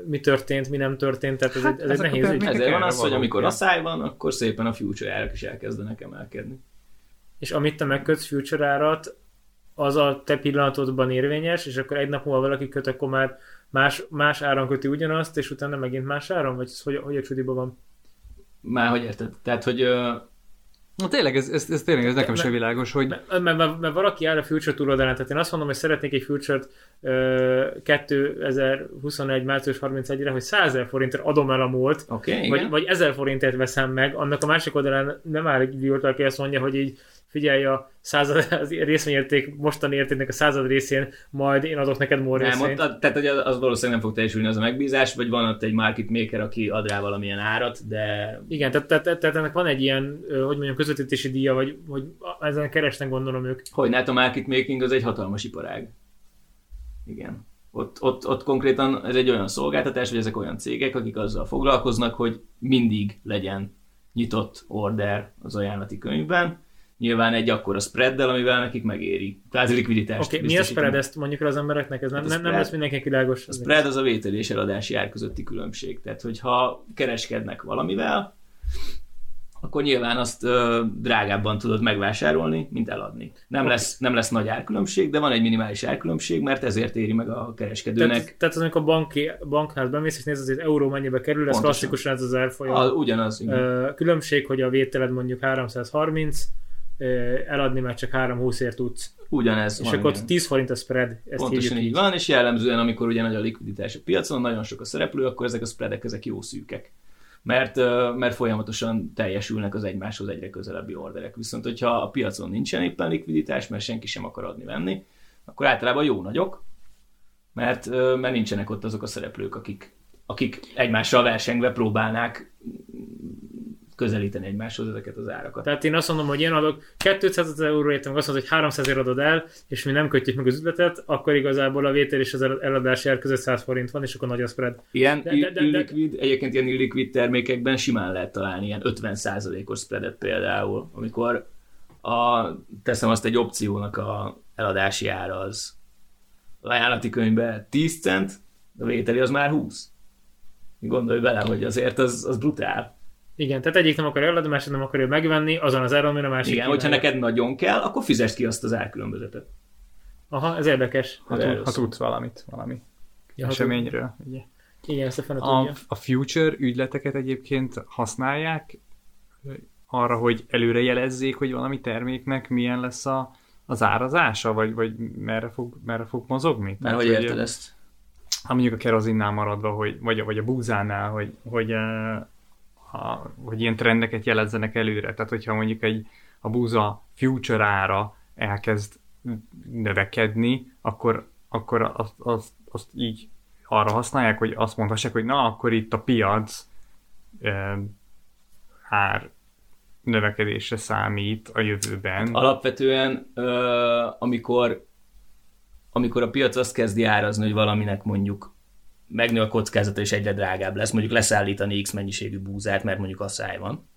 [SPEAKER 1] Mi történt, mi nem történt, tehát ez,
[SPEAKER 3] Hát,
[SPEAKER 1] egy, ez egy
[SPEAKER 3] a
[SPEAKER 1] nehéz ügy.
[SPEAKER 2] Ezért van az, hogy amikor
[SPEAKER 3] ja.
[SPEAKER 2] asszály van, akkor szépen a future árak is elkezdenek emelkedni.
[SPEAKER 1] És amit te megkötsz future árat, az a te pillanatodban érvényes, és akkor egy nap múlva valaki köt, akkor már más, más áron köti ugyanazt, és utána megint más áron? Vagy ez hogy, hogy a csudiba van?
[SPEAKER 2] Már hogy érted? Tehát, hogy
[SPEAKER 3] Na tényleg, ez, ez, ez tényleg ez nekem sem világos, hogy
[SPEAKER 1] Mert, mert, mert, mert valaki áll a Future túloldalán, tehát én azt mondom, hogy szeretnék egy Future-t ö, 2021. március 31-re, hogy 100 000 forintért adom el a múlt,
[SPEAKER 2] okay,
[SPEAKER 1] vagy,
[SPEAKER 2] igen.
[SPEAKER 1] vagy 1000 forintért veszem meg, annak a másik oldalán nem áll egy viewer, aki azt mondja, hogy így figyelj, a század, az részvényérték mostani értéknek a század részén, majd én adok neked more
[SPEAKER 2] Nem, ott, tehát hogy az valószínűleg nem fog teljesülni az a megbízás, vagy van ott egy market maker, aki ad rá valamilyen árat, de
[SPEAKER 1] Igen, tehát, tehát, tehát, ennek van egy ilyen, hogy mondjam, közvetítési díja, vagy hogy ezen keresnek gondolom ők.
[SPEAKER 2] hogy hát a market making az egy hatalmas iparág. Igen. Ott, ott, ott konkrétan ez egy olyan szolgáltatás, vagy ezek olyan cégek, akik azzal foglalkoznak, hogy mindig legyen nyitott order az ajánlati könyvben. Nyilván egy akkora spreaddel, amivel nekik megéri. Tehát likviditást
[SPEAKER 1] Oké, okay, mi a spread, ezt mondjuk el az embereknek, ez nem,
[SPEAKER 2] Hát
[SPEAKER 1] nem, nem
[SPEAKER 2] spread-
[SPEAKER 1] lesz mindenki világos.
[SPEAKER 2] A spread az a vételi és eladási ár közötti különbség. Tehát, hogyha kereskednek valamivel, akkor nyilván azt ö, drágábban tudod megvásárolni, mint eladni. Nem,
[SPEAKER 1] Oké.
[SPEAKER 2] lesz, nem lesz nagy árkülönbség, de van egy minimális árkülönbség, mert ezért éri meg a kereskedőnek.
[SPEAKER 1] Tehát, tehát az, amikor banki, banknál bemész, és nézed, hogy az euró mennyibe kerül, ez klasszikusan ez az árfolyam.
[SPEAKER 2] a, ugyanaz. igen.
[SPEAKER 1] Ö, Különbség, hogy a vételed mondjuk 330, ö, eladni már csak 320 ért tudsz.
[SPEAKER 2] Ugyanez
[SPEAKER 1] És
[SPEAKER 2] van,
[SPEAKER 1] akkor
[SPEAKER 2] igen.
[SPEAKER 1] ott 10 forint a spread, ezt
[SPEAKER 2] Pontosan így
[SPEAKER 1] így.
[SPEAKER 2] van, és jellemzően, amikor ugye nagy a likviditás a piacon, nagyon sok a szereplő, akkor ezek a spreadek ezek jó szűkek. Mert, mert folyamatosan teljesülnek az egymáshoz egyre közelebbi orderek. Viszont, hogyha a piacon nincsen éppen likviditás, mert senki sem akar adni-venni, akkor általában jó nagyok, mert, mert nincsenek ott azok a szereplők, akik, akik egymással versengve próbálnák közelíteni egymáshoz ezeket az árakat.
[SPEAKER 1] Tehát én azt mondom, hogy én adok 200 ezer euróért, meg azt mondod, hogy 300 ezer adod el, és mi nem kötjük meg az üzletet, akkor igazából a vétel és az eladási ár között 100 forint van, és akkor nagy a spread.
[SPEAKER 2] Ilyen
[SPEAKER 1] De- de- de- de-
[SPEAKER 2] illiquid, egyébként ilyen illiquid termékekben simán lehet találni ilyen 50%-os spreadet például, amikor a, teszem azt egy opciónak a eladási ára az az ajánlati könyvben 10 cent, a vételi az már 20. Gondolj bele, hogy azért az, az brutál.
[SPEAKER 1] Igen, tehát egyik nem akarja eladni, másik nem akarja megvenni, azon az áron, amire a másik
[SPEAKER 2] Igen, hogyha
[SPEAKER 1] kínálja.
[SPEAKER 2] neked nagyon kell, akkor fizesd ki azt az árkülönbözetet.
[SPEAKER 1] Aha, ez érdekes.
[SPEAKER 3] ha, tud, ha tudsz valamit, valami
[SPEAKER 1] Ja, ha
[SPEAKER 3] eseményről. Ugye.
[SPEAKER 1] Igen, ezt a fene
[SPEAKER 3] A,
[SPEAKER 1] tudja.
[SPEAKER 3] a future ügyleteket egyébként használják arra, hogy előre jelezzék, hogy valami terméknek milyen lesz a, az árazása, vagy, vagy merre, fog, merre fog mozogni?
[SPEAKER 2] Mert
[SPEAKER 3] Tehát,
[SPEAKER 2] hogy érted ezt?
[SPEAKER 3] Ha mondjuk a kerozinnál maradva, hogy, vagy, a- vagy a búzánál, hogy, hogy, ha, hogy ilyen trendeket jelezzenek előre. Tehát, hogyha mondjuk egy, a búza future ára elkezd növekedni, akkor, akkor azt, azt, azt így arra használják, hogy azt mondhassák, hogy na, akkor itt a piac eh, ár növekedésre számít a jövőben.
[SPEAKER 2] Alapvetően, ö, amikor, amikor a piac azt kezdi árazni, hogy valaminek mondjuk megnő a kockázata és egyre drágább lesz, mondjuk leszállítani X mennyiségű búzát, mert mondjuk asszály van,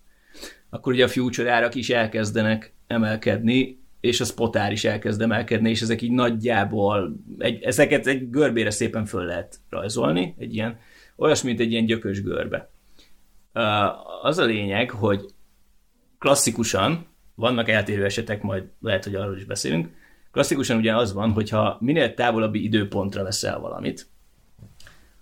[SPEAKER 2] akkor ugye a future árak is elkezdenek emelkedni, és a spot ár is elkezd emelkedni, és ezek így nagyjából, egy, ezeket egy görbére szépen föl lehet rajzolni, egy ilyen, olyas, mint egy ilyen gyökös görbe. Az a lényeg, hogy klasszikusan, vannak eltérő esetek, majd lehet, hogy arról is beszélünk, klasszikusan ugye az van, hogyha minél távolabbi időpontra veszel valamit,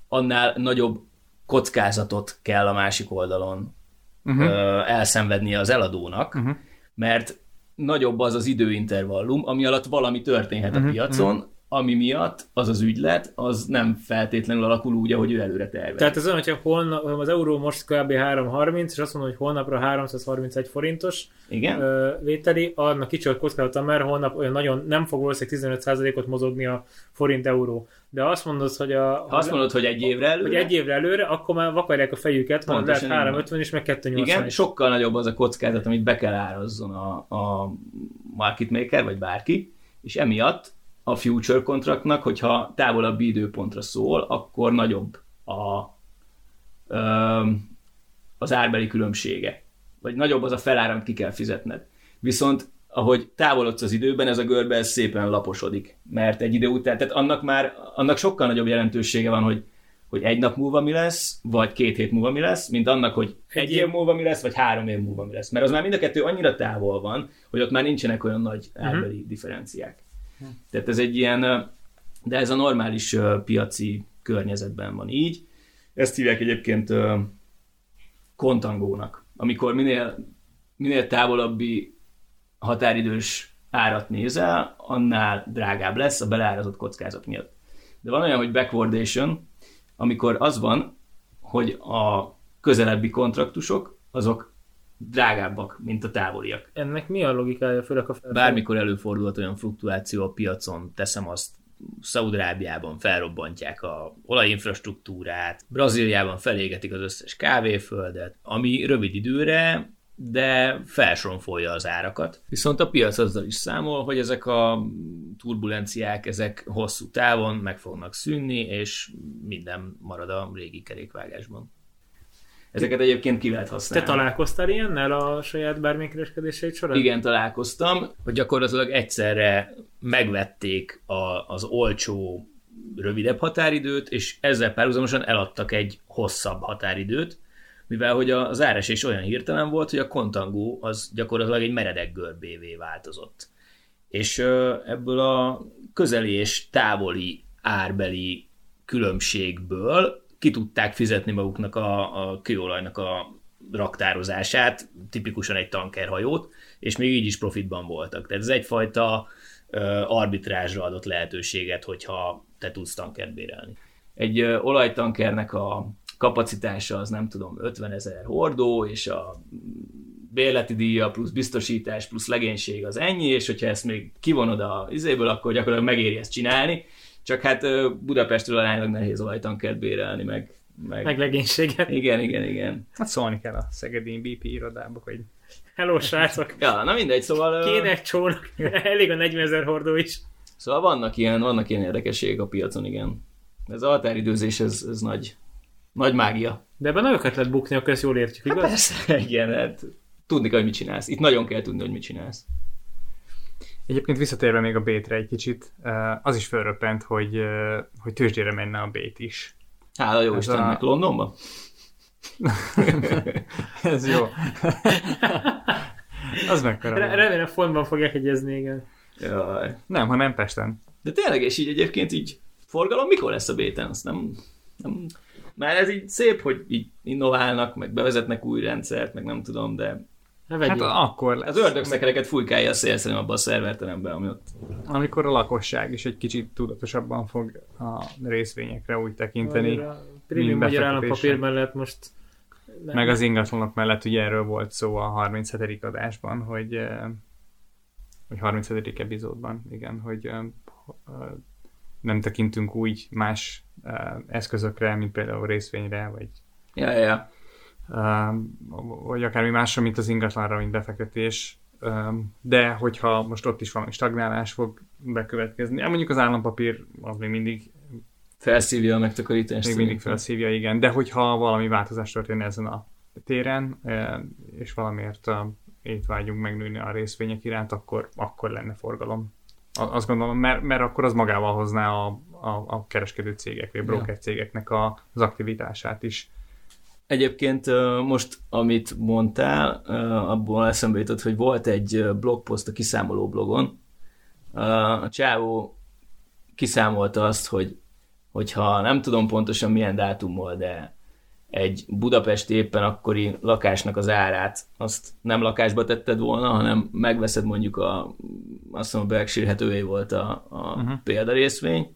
[SPEAKER 2] annál nagyobb kockázatot kell a másik oldalon
[SPEAKER 3] Mhm.
[SPEAKER 2] ö, elszenvednie az eladónak,
[SPEAKER 3] Mhm.
[SPEAKER 2] mert nagyobb az az időintervallum, ami alatt valami történhet a
[SPEAKER 3] Mhm,
[SPEAKER 2] piacon, ami miatt az az ügylet, az nem feltétlenül alakul úgy, ahogy ő előre tervez.
[SPEAKER 1] Tehát ez olyan, hogyha holnap, az euró most kb. 3,30, és azt mondom, hogy holnapra 331 forintos
[SPEAKER 2] Igen?
[SPEAKER 1] ö, vételi, annak kicsi a kockázata, mert holnap olyan nagyon nem fog valószínűleg 15%-ot mozogni a forint-euró. De azt mondod, hogy a,
[SPEAKER 2] Ha azt mondod, hogy egy évre előre,
[SPEAKER 1] hogy egy évre előre, akkor már vakarják a fejüket, mert lehet
[SPEAKER 2] Pontosan így van.
[SPEAKER 1] 350 is, meg 280
[SPEAKER 2] Igen,
[SPEAKER 1] is.
[SPEAKER 2] sokkal nagyobb az a kockázat, amit be kell árazzon a, a market maker, vagy bárki, és emiatt a future kontraktnak, hogyha távolabbi időpontra szól, akkor nagyobb a, az árbeli különbsége. Vagy nagyobb az a felár, amit ki kell fizetned. Viszont ahogy távolodsz az időben, ez a görbe ez szépen laposodik. Mert egy idő után, tehát annak már, annak sokkal nagyobb jelentősége van, hogy hogy egy nap múlva mi lesz, vagy két hét múlva mi lesz, mint annak, hogy egy év múlva mi lesz, vagy három év múlva mi lesz. Mert az már mind a kettő annyira távol van, hogy ott már nincsenek olyan nagy árbeli uh-huh. differenciák. Tehát ez egy ilyen, de ez a normális piaci környezetben van így. Ezt hívják egyébként kontangónak, amikor minél, minél távolabbi határidős árat nézel, annál drágább lesz a beleárazott kockázat miatt. De van olyan, hogy backwardation, amikor az van, hogy a közelebbi kontraktusok, azok drágábbak, mint a távoliak.
[SPEAKER 1] Ennek mi a logikája, főleg a
[SPEAKER 2] fel... Bármikor előfordulhat olyan fluktuáció a piacon, teszem azt, Szaudarábiában felrobbantják a olajinfrastruktúrát, Brazíliában felégetik az összes kávéföldet, ami rövid időre de felsronfolja az árakat. Viszont a piac azzal is számol, hogy ezek a turbulenciák, ezek hosszú távon meg fognak szűnni, és minden marad a régi kerékvágásban. Ezeket egyébként ki lehet használni.
[SPEAKER 1] Te találkoztál ilyennel a saját bármilyen során?
[SPEAKER 2] Igen, találkoztam, hogy gyakorlatilag egyszerre megvették a, az olcsó rövidebb határidőt, és ezzel párhuzamosan eladtak egy hosszabb határidőt, mivel hogy az is olyan hirtelen volt, hogy a kontangó az gyakorlatilag egy meredek görbévé változott. És ebből a közeli és távoli árbeli különbségből ki tudták fizetni maguknak a, a kőolajnak a raktározását, tipikusan egy tankerhajót, és még így is profitban voltak. Tehát ez egyfajta arbitrázsra adott lehetőséget, hogyha te tudsz tankert bérelni. Egy olajtankernek a kapacitása az nem tudom 50 ezer hordó, és a bérleti díja plusz biztosítás plusz legénység az ennyi, és hogyha ezt még kivonod a izéből, akkor gyakorlatilag megéri ezt csinálni. Csak hát Budapestről aránylag nehéz olajtankert bérelni, meg,
[SPEAKER 1] meg... Meg legénységet.
[SPEAKER 2] Igen, igen, igen.
[SPEAKER 3] Hát szólni kell a Szegedi BP irodába, hogy
[SPEAKER 1] Hello, srácok!
[SPEAKER 2] ja, na mindegy, szóval...
[SPEAKER 1] Kéne egy csónak, elég a 40 ezer hordó is.
[SPEAKER 2] Szóval vannak ilyen, vannak ilyen érdekességek a piacon, igen. Ez a határidőzés, ez, ez nagy, nagy mágia.
[SPEAKER 1] De ebben nagyokat lehet bukni, akkor ezt jól értjük,
[SPEAKER 2] igaz? Hát persze, igen, hát tudni kell, hogy mit csinálsz. Itt nagyon kell tudni, hogy mit csinálsz.
[SPEAKER 3] Egyébként visszatérve még a bétre egy kicsit, az is fölröppent, hogy, hogy tőzsdére menne a bét is.
[SPEAKER 2] Hála jó Istennek, a... Londonba?
[SPEAKER 3] Ez jó. az mekkora.
[SPEAKER 1] Re- remélem fontban fogják egyezni, igen.
[SPEAKER 2] Jaj.
[SPEAKER 3] Nem, ha nem Pesten.
[SPEAKER 2] De tényleg, és így egyébként így forgalom mikor lesz a béten? Azt nem, nem már ez így szép, hogy így innoválnak, meg bevezetnek új rendszert, meg nem tudom, de
[SPEAKER 3] hát akkor lesz.
[SPEAKER 2] Az ördögszekereket fújkálja a szél szerintem abban a szerverteremben, ami ott...
[SPEAKER 3] Amikor a lakosság is egy kicsit tudatosabban fog a részvényekre úgy tekinteni. A
[SPEAKER 1] prémium magyar állampapír mellett most...
[SPEAKER 3] Nem. Meg az ingatlanok mellett ugye erről volt szó a 37. adásban, hogy, hogy 37. epizódban, igen, hogy nem tekintünk úgy más eszközökre, mint például részvényre, vagy,
[SPEAKER 2] ja, ja.
[SPEAKER 3] Uh, vagy akármi másra, mint az ingatlanra, mint befektetés. De hogyha most ott is valami stagnálás fog bekövetkezni, hát mondjuk az állampapír az még mindig
[SPEAKER 2] felszívja a megtakarítást.
[SPEAKER 3] Még mindig felszívja, igen. De hogyha valami változás történne ezen a téren, és valamiért étvágyunk megnőni a részvények iránt, akkor, akkor lenne forgalom. Azt gondolom, mert, mert akkor az magával hozná a, a, a kereskedő cégek, vagy broker cégeknek a, az aktivitását is.
[SPEAKER 2] Egyébként most, amit mondtál, abból eszembe jutott, hogy volt egy blogpost a kiszámoló blogon. A csávó kiszámolta azt, hogy hogyha nem tudom pontosan milyen dátummal, de egy Budapesti éppen akkori lakásnak az árát, azt nem lakásba tetted volna, hanem megveszed mondjuk a, azt mondom, a Berkshire volt a, a uh-huh. példarészvény,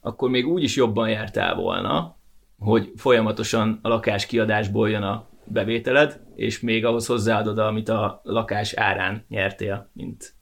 [SPEAKER 2] akkor még úgy is jobban jártál volna, hogy folyamatosan a lakás kiadásból jön a bevételed, és még ahhoz hozzáadod, amit a lakás árán nyertél, mint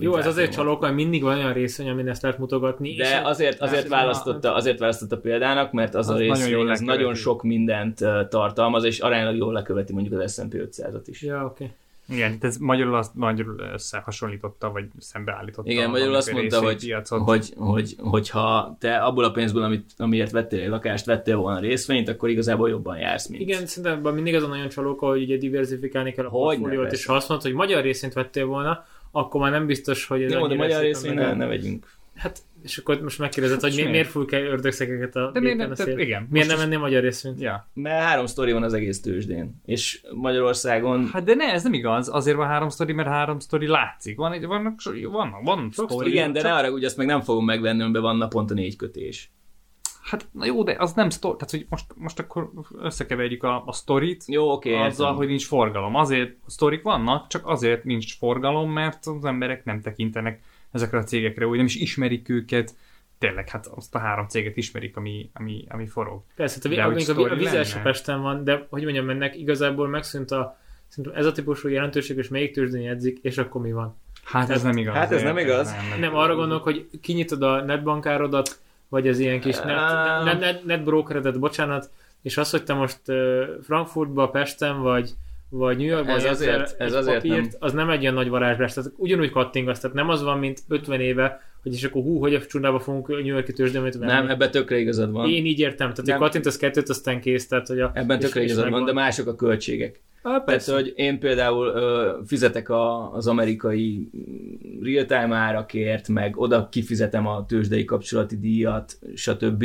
[SPEAKER 1] jó, ez azért csalók, hogy mindig van olyan részvény, amin ezt lehet mutogatni.
[SPEAKER 2] De és azért, azért, választotta, azért választotta példának, mert az, az a részvény nagyon, az nagyon sok mindent tartalmaz, és aránylag jól leköveti mondjuk az S&P 500-at is.
[SPEAKER 1] Ja, oké. Okay.
[SPEAKER 3] Igen, ez magyarul, azt, magyarul összehasonlította, vagy szembeállította.
[SPEAKER 2] Igen, magyarul azt mondta, hogy, hogy, hogy, hogy, ha te abból a pénzből, amit, amiért vettél egy lakást, vettél volna részvényt, akkor igazából jobban jársz, mint...
[SPEAKER 1] Igen, szerintem mindig az a nagyon csalóka, hogy ugye diversifikálni kell a portfóliót, és ha azt mondod, hogy magyar részvényt vettél volna, akkor már nem biztos, hogy
[SPEAKER 2] ez Jó, de magyar részvényt ne, ne vegyünk.
[SPEAKER 1] Hát És akkor most megkérdezed, hogy mi,
[SPEAKER 3] miért?
[SPEAKER 1] miért fújk el ördögszegeket a
[SPEAKER 3] De miért nem? Tehát, igen.
[SPEAKER 1] Miért nem mennél magyar részvényt?
[SPEAKER 3] is- Ja.
[SPEAKER 2] Mert három sztori van az egész tőzsdén. És Magyarországon
[SPEAKER 3] Hát de ne, ez nem igaz. Azért van három sztori, mert három sztori látszik. Van, egy, vannak, so- vannak, van sztori.
[SPEAKER 2] igen, de
[SPEAKER 3] csak-
[SPEAKER 2] ne arra, hogy azt meg nem fogom megvenni, amiben van naponta négy kötés.
[SPEAKER 3] Hát na jó, de az nem sztori. Tehát, hogy most, most akkor összekeverjük a, a sztorit
[SPEAKER 2] Jó, oké,
[SPEAKER 3] azzal,
[SPEAKER 2] értem.
[SPEAKER 3] hogy nincs forgalom. Azért sztorik vannak, csak azért nincs forgalom, mert az emberek nem tekintenek ezekre a cégekre, úgy nem is ismerik őket. Tényleg, hát azt a három céget ismerik, ami, ami, ami forog.
[SPEAKER 1] Persze, a,
[SPEAKER 3] De
[SPEAKER 1] a, a, a, a vízes
[SPEAKER 3] lenne?
[SPEAKER 1] Pesten van, de hogy mondjam, ennek igazából megszűnt a szerintem ez a típusú jelentőség, és még tőzsdén jegyzik, és akkor mi van?
[SPEAKER 3] Hát ez nem igaz.
[SPEAKER 2] Hát ez nem igaz.
[SPEAKER 1] Nem, arra gondolok, hogy kinyitod a netbankárodat, vagy az ilyen kis net,
[SPEAKER 2] Á.
[SPEAKER 1] net, net, netbrokeredet, bocsánat, és az, hogy te most Frankfurtba, Pesten, vagy vagy New Yorkban
[SPEAKER 2] Ez azért- ez azért
[SPEAKER 1] papírt,
[SPEAKER 2] nem.
[SPEAKER 1] az nem egy ilyen nagy varázslás, tehát ugyanúgy kattingasz, tehát nem az van, mint 50 éve, hogy és akkor hú, hogy a csudába fogunk New Yorki tőzsdémét venni.
[SPEAKER 2] Nem, ebben tökre igazad van.
[SPEAKER 1] Én így értem, tehát hogy kattintasz kettőt, aztán kész, tehát hogy a...
[SPEAKER 2] Ebben tökre igazad van,
[SPEAKER 1] megvan.
[SPEAKER 2] de mások a költségek.
[SPEAKER 1] Á,
[SPEAKER 2] Tehát,
[SPEAKER 1] persze.
[SPEAKER 2] hogy én például ö, fizetek a, az amerikai real-time árakért, meg oda kifizetem a tőzsdei kapcsolati díjat, stb.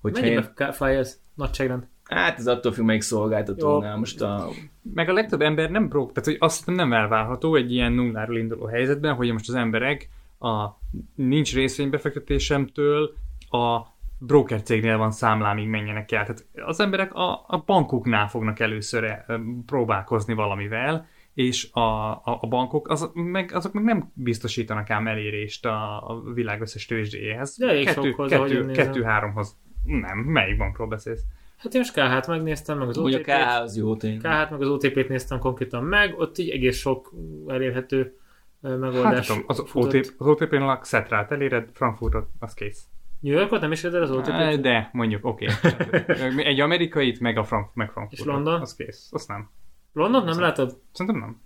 [SPEAKER 2] Hogyha én,
[SPEAKER 1] Mennyibe fáj ez? Nagyságrend.
[SPEAKER 2] Hát ez attól függ, melyik szolgáltatónál. Most a,
[SPEAKER 3] Meg a legtöbb ember nem brok, tehát hogy azt hiszem nem elvárható egy ilyen nulláról induló helyzetben, hogy most az emberek a nincs részvénybefektetésemtől a broker cégnél van számlám, míg menjenek el. Tehát az emberek a, a bankoknál fognak először eh, próbálkozni valamivel, és a, a, a bankok az, meg, azok meg nem biztosítanak ám elérést a, a világ összes tőzsdéjéhez.
[SPEAKER 1] De elég
[SPEAKER 3] kettő, kettő, kettő, háromhoz. Nem, melyik bankról beszélsz?
[SPEAKER 1] Hát én most KH-t megnéztem, meg az
[SPEAKER 2] ugye a
[SPEAKER 1] OTP-t.
[SPEAKER 2] KH az jó tény.
[SPEAKER 1] KH-t, meg az OTP-t néztem konkrétan meg, ott így egész sok elérhető ö,
[SPEAKER 3] Hát
[SPEAKER 1] megoldás
[SPEAKER 3] tudom, az. OTP, az OTP-n a Szetrát eléred, Frankfurtot, az kész.
[SPEAKER 1] New Yorkot nem is érted az
[SPEAKER 3] Á,
[SPEAKER 1] OTP-t?
[SPEAKER 3] De, mondjuk, oké. Okay. Egy amerikait, meg a Frank, meg Frankfurtot.
[SPEAKER 1] És London?
[SPEAKER 3] Az kész. Azt nem.
[SPEAKER 1] London nem látod?
[SPEAKER 3] Szerintem nem.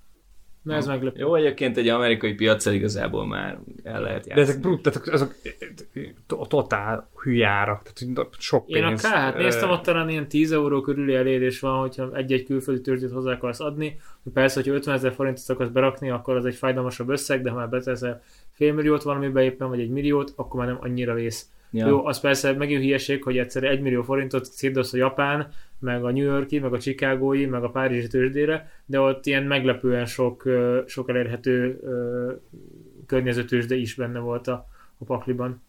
[SPEAKER 1] Na ez meglepő.
[SPEAKER 2] Jó, egyébként egy amerikai piacsal igazából már el lehet
[SPEAKER 3] De
[SPEAKER 2] játszani.
[SPEAKER 3] ezek brut, tehát ezek to- totál hülye árak, tehát sok
[SPEAKER 1] Én a
[SPEAKER 3] pénz. Ö,
[SPEAKER 1] néztem, ott talán ilyen 10 euró körüli elérés van, hogyha egy-egy külföldi tőzsdét hozzá akarsz adni. Persze, hogyha 50 ezer forintot akarsz berakni, akkor az egy fájdalmasabb összeg, de ha már beteszel félmilliót valamibe éppen, vagy egy milliót, akkor már nem annyira vész.
[SPEAKER 2] Ja.
[SPEAKER 1] Jó, az persze megint hülyeség, hogy egyszerre 1 millió forintot szétdosz a Japán, meg a New Yorki, meg a Chicagói, meg a Párizsi tőzsdére, de ott ilyen meglepően sok, sok elérhető környező tőzsde is benne volt a, a pakliban.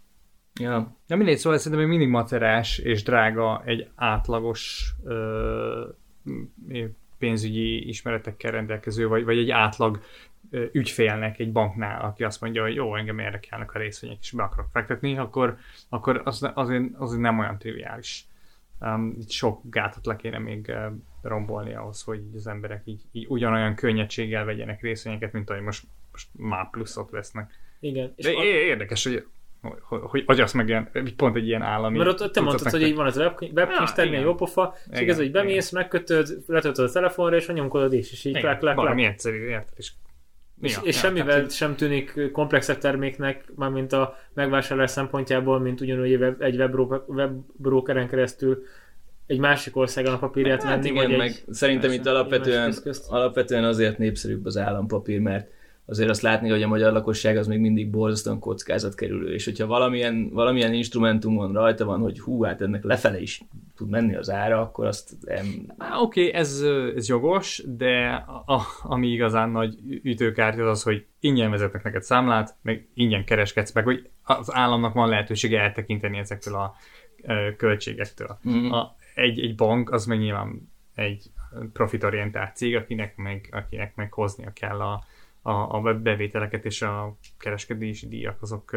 [SPEAKER 2] Ja.
[SPEAKER 3] Na mindegy, szóval szerintem még mindig macerás és drága egy átlagos ö, pénzügyi ismeretekkel rendelkező, vagy, vagy egy átlag ö, ügyfélnek egy banknál, aki azt mondja, hogy jó, engem érdekelnek a részvények, és be akarok fektetni, akkor, akkor az, azért, azért nem olyan triviális. Um, sok gátat le kéne még uh, rombolni ahhoz, hogy az emberek így, így ugyanolyan könnyedséggel vegyenek részvényeket, mint ahogy most, most már pluszot vesznek.
[SPEAKER 1] Igen. És
[SPEAKER 3] De
[SPEAKER 1] a-
[SPEAKER 3] é- érdekes, hogy hogy, hogy, az meg ilyen, pont egy ilyen állami...
[SPEAKER 1] Mert ott, te mondtad, hogy így van az web, webkincster,
[SPEAKER 3] Ja,
[SPEAKER 1] milyen
[SPEAKER 3] igen.
[SPEAKER 1] jó pofa, és
[SPEAKER 3] Igen,
[SPEAKER 1] igaz, hogy bemész, megkötöd, letöltöd a telefonra, és anyomkodod is, és így
[SPEAKER 3] Igen,
[SPEAKER 1] klák, klák, klák.
[SPEAKER 3] valami egyszerű, érted? És,
[SPEAKER 1] És,
[SPEAKER 3] Ja,
[SPEAKER 1] és
[SPEAKER 3] ja,
[SPEAKER 1] semmivel
[SPEAKER 3] tehát,
[SPEAKER 1] sem tűnik komplexebb terméknek, mármint a megvásárlás szempontjából, mint ugyanúgy egy web- webbro- webbrokeren keresztül egy másik országon a papírját
[SPEAKER 2] Hát
[SPEAKER 1] venni,
[SPEAKER 2] igen,
[SPEAKER 1] vagy
[SPEAKER 2] meg
[SPEAKER 1] egy...
[SPEAKER 2] szerintem
[SPEAKER 1] persze,
[SPEAKER 2] itt alapvetően, alapvetően azért népszerűbb az állampapír, mert azért azt látni, hogy a magyar lakosság az még mindig borzasztóan kockázatkerülő, és hogyha valamilyen, valamilyen instrumentumon rajta van, hogy hú, hát ennek lefele is tud menni az ára, akkor azt em,
[SPEAKER 3] Á, Oké, okay, ez, ez jogos, de a, ami igazán nagy ütőkártya az az, hogy ingyen vezetnek neked számlát, meg ingyen kereskedsz meg, hogy az államnak van lehetősége eltekinteni ezektől a költségektől.
[SPEAKER 2] Mhm.
[SPEAKER 3] A, egy, egy bank az meg nyilván egy profitorientált cég, akinek meg, akinek meg hoznia kell a, a, a bevételeket és a kereskedési díjak, azok